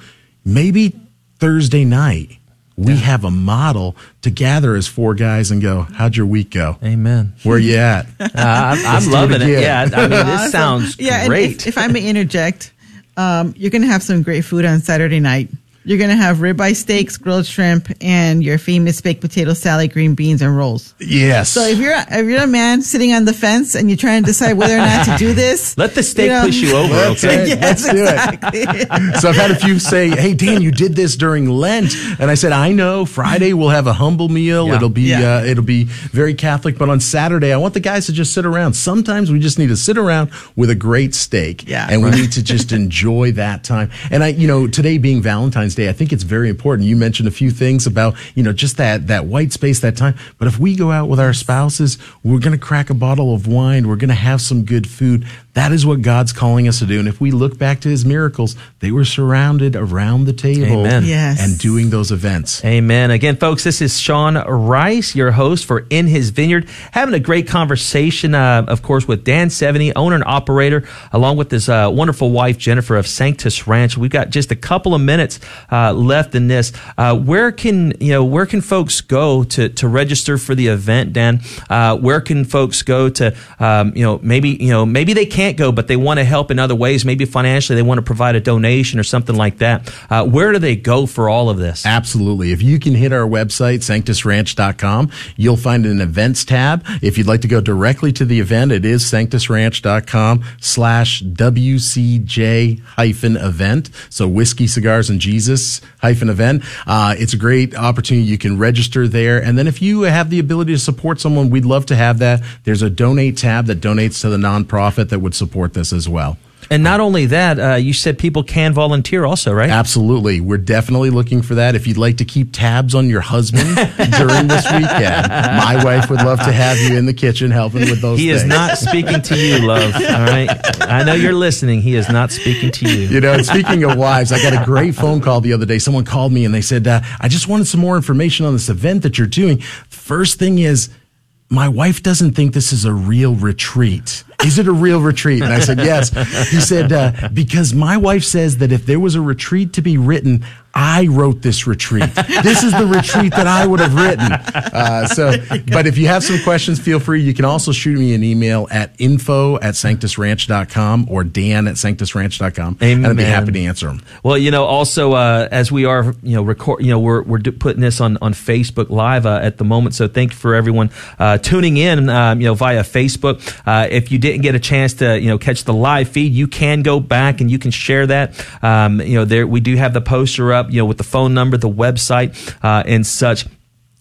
maybe Thursday night we have a model to gather as four guys and go, How'd your week go? Amen. Where you at? Uh, I'm, I'm do it loving it. Yeah. I mean, this Awesome. sounds yeah, and great. if, if I may interject, um, you're going to have some great food on Saturday night. You're going to have ribeye steaks, grilled shrimp, and your famous baked potato salad, green beans, and rolls. yes. So if you're if you're a man sitting on the fence and you're trying to decide whether or not to do this, Let the steak you know- push you over, That's okay? right. Let's do it. so I've had a few say, "Hey Dan, you did this during Lent," and I said, "I know. Friday we'll have a humble meal. Yeah. It'll be Yeah. uh, it'll be very Catholic, but on Saturday I want the guys to just sit around. Sometimes we just need to sit around with a great steak, Yeah. and we need to just enjoy that time. And I, you know, today being Valentine's Day, I think it's very important. You mentioned a few things about you know just that that white space, that time. But if we go out with our spouses, we're going to crack a bottle of wine. We're going to have some good food. That is what God's calling us to do. And if we look back to His miracles, they were surrounded around the table Amen. Yes. and doing those events. Amen. Again, folks, this is Sean Rice, your host for In His Vineyard, having a great conversation, uh, of course, with Dan Seveny, owner and operator, along with his uh, wonderful wife, Jennifer of Sanctus Ranch. We've got just a couple of minutes uh, left in this. Uh, where can, you know, where can folks go to, to register for the event, Dan? Uh, where can folks go to, um, you know, maybe, you know, maybe they can't go, but they want to help in other ways. Maybe financially, they want to provide a donation or something like that. Uh, where do they go for all of this? Absolutely. If you can hit our website, sanctusranch.com, you'll find an events tab. If you'd like to go directly to the event, it is sanctusranch.com slash WCJ hyphen event. So whiskey, cigars, and Jesus hyphen event. Uh, it's a great opportunity. You can register there. And then if you have the ability to support someone, we'd love to have that. There's a donate tab that donates to the nonprofit that would support this as well. And not only that, uh, you said people can volunteer also, right? Absolutely. We're definitely looking for that. If you'd like to keep tabs on your husband during this weekend, my wife would love to have you in the kitchen helping with those He things. is not speaking to you, love. All right. I know you're listening. He is not speaking to you. You know, speaking of wives, I got a great phone call the other day. Someone called me and they said, uh, I just wanted some more information on this event that you're doing. First thing is, my wife doesn't think this is a real retreat. Is it a real retreat? And I said, yes. He said, uh, because my wife says that if there was a retreat to be written, I wrote this retreat. This is the retreat that I would have written. Uh, so, but if you have some questions, feel free. You can also shoot me an email at info at sanctusranch.com or dan at sanctusranch.com. And I'd be happy to answer them. Well, you know, also uh, as we are, you know, record, you know, we're we're putting this on on Facebook Live uh, at the moment. So thank you for everyone uh, tuning in, um, you know, via Facebook. Uh, if you didn't get a chance to, you know, catch the live feed, you can go back and you can share that. Um, you know, there we do have the poster up, you know, with the phone number, the website, uh, and such.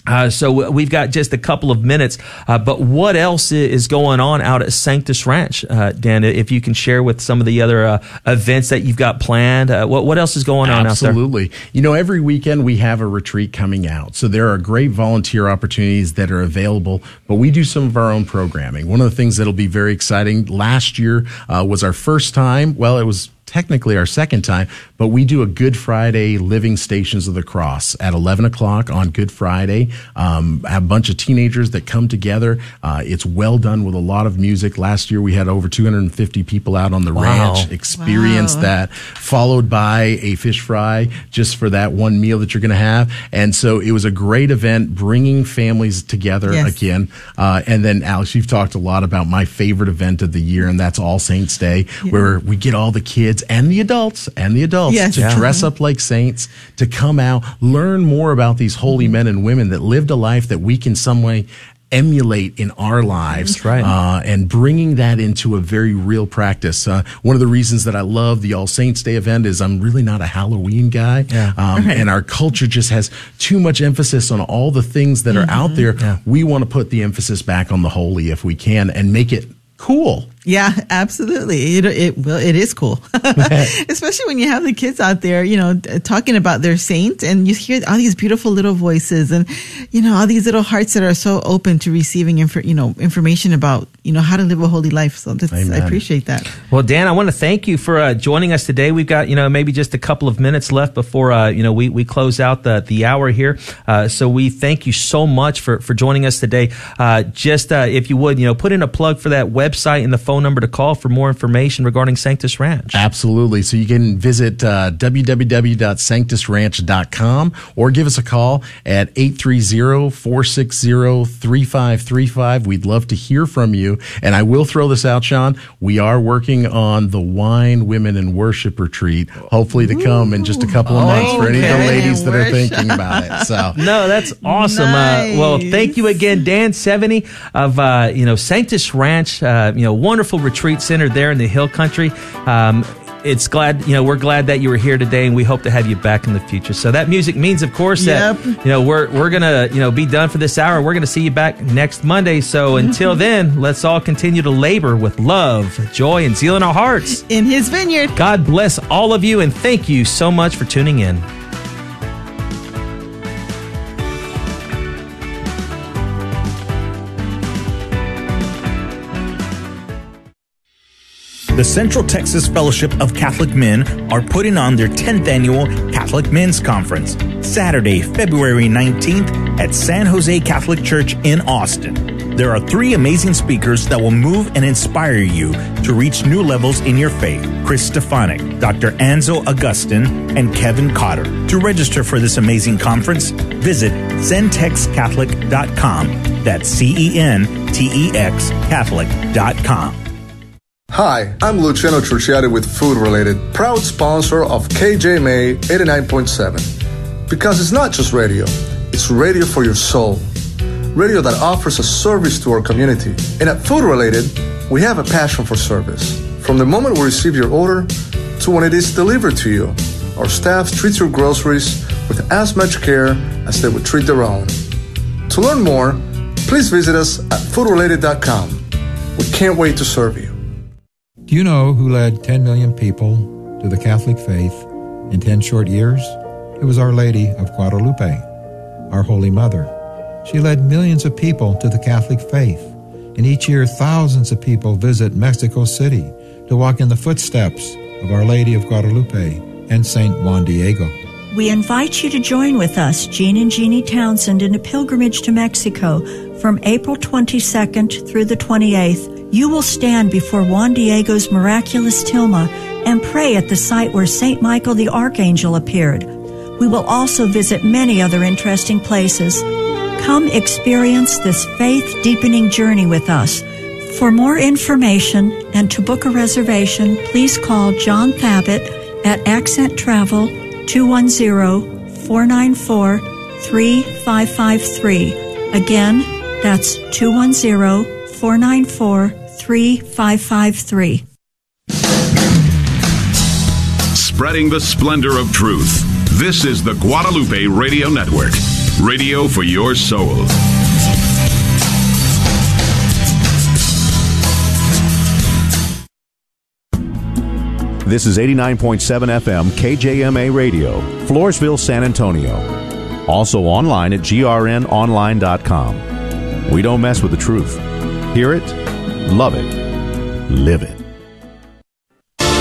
Uh, so we've got just a couple of minutes, uh, but what else is going on out at Sanctus Ranch, uh, Dan? If you can share with some of the other uh, events that you've got planned, uh, what what else is going on out there? Absolutely. You know, every weekend we have a retreat coming out. So there are great volunteer opportunities that are available, but we do some of our own programming. One of the things that'll be very exciting last year uh, was our first time. Well, it was technically our second time, but we do a Good Friday Living Stations of the Cross at 11 o'clock on Good Friday. Um, have a bunch of teenagers that come together. Uh, it's well done with a lot of music. Last year we had over 250 people out on the Wow. ranch experience Wow. that, followed by a fish fry just for that one meal that you're going to have. And so it was a great event, bringing families together Yes. again. Uh, and then, Alex, you've talked a lot about my favorite event of the year, and that's All Saints Day, where we get all the kids and the adults and the adults Yes. to Yeah. dress up like saints, to come out, learn more about these holy men and women that lived a life that we can some way emulate in our lives That's right. uh, and bringing that into a very real practice. Uh, one of the reasons that I love the All Saints Day event is I'm really not a Halloween guy, Yeah. um, and our culture just has too much emphasis on all the things that are out there. Yeah. We want to put the emphasis back on the holy if we can and make it cool. Yeah, absolutely. It it well, it is cool, especially when you have the kids out there, you know, talking about their saint, and you hear all these beautiful little voices, and you know, all these little hearts that are so open to receiving, infor- you know, information about you know how to live a holy life. So that's, I appreciate that. Well, Dan, I want to thank you for uh, joining us today. We've got you know maybe just a couple of minutes left before uh, you know we, we close out the the hour here. Uh, so we thank you so much for for joining us today. Uh, just uh, if you would you know put in a plug for that website and the phone number to call for more information regarding Sanctus Ranch. Absolutely. So you can visit uh, www.sanctusranch.com or give us a call at 830-460-3535. We'd love to hear from you. And I will throw this out, Sean. We are working on the Wine, Women, and Worship Retreat, hopefully to come in just a couple of months for any of the ladies that are thinking about it. So No, that's awesome. Uh, well, thank you again, Dan Seveny of uh, you know Sanctus Ranch. Uh, you know, wonderful retreat center there in the Hill Country. Um, it's glad you know we're glad that you were here today, and we hope to have you back in the future. So that music means, of course, that Yep. you know we're we're gonna you know be done for this hour. We're gonna see you back next Monday. So until then, let's all continue to labor with love, joy, and zeal in our hearts. In His vineyard. God bless all of you, and thank you so much for tuning in. The Central Texas Fellowship of Catholic Men are putting on their 10th annual Catholic Men's Conference, Saturday, February 19th at San Jose Catholic Church in Austin. There are three amazing speakers that will move and inspire you to reach new levels in your faith Chris Stefanick, Dr. Anzo Augustin, and Kevin Cotter. To register for this amazing conference, visit centexcatholic.com. That's C E N T E X Catholic.com. Hi, I'm Luciano Truciati with Food Related, proud sponsor of KJMA 89.7. Because it's not just radio, it's radio for your soul. Radio that offers a service to our community. And at Food Related, we have a passion for service. From the moment we receive your order to when it is delivered to you, our staff treats your groceries with as much care as they would treat their own. To learn more, please visit us at foodrelated.com. We can't wait to serve you. Do you know who led 10 million people to the Catholic faith in 10 short years? It was Our Lady of Guadalupe, our Holy Mother. She led millions of people to the Catholic faith, and each year thousands of people visit Mexico City to walk in the footsteps of Our Lady of Guadalupe and Saint Juan Diego. We invite you to join with us, Jean and Jeannie Townsend, in a pilgrimage to Mexico from April 22nd through the 28th. You will stand before Juan Diego's miraculous tilma and pray at the site where St. Michael the Archangel appeared. We will also visit many other interesting places. Come experience this faith deepening journey with us. For more information and to book a reservation, please call John Thabit at Accent Travel 210-494-3553. Again, that's 210-494-3553. Spreading the splendor of truth. This is the Guadalupe Radio Network. Radio for your soul. This is 89.7 FM KJMA Radio, Floresville, San Antonio. Also online at grnonline.com. We don't mess with the truth. Hear it, love it, live it.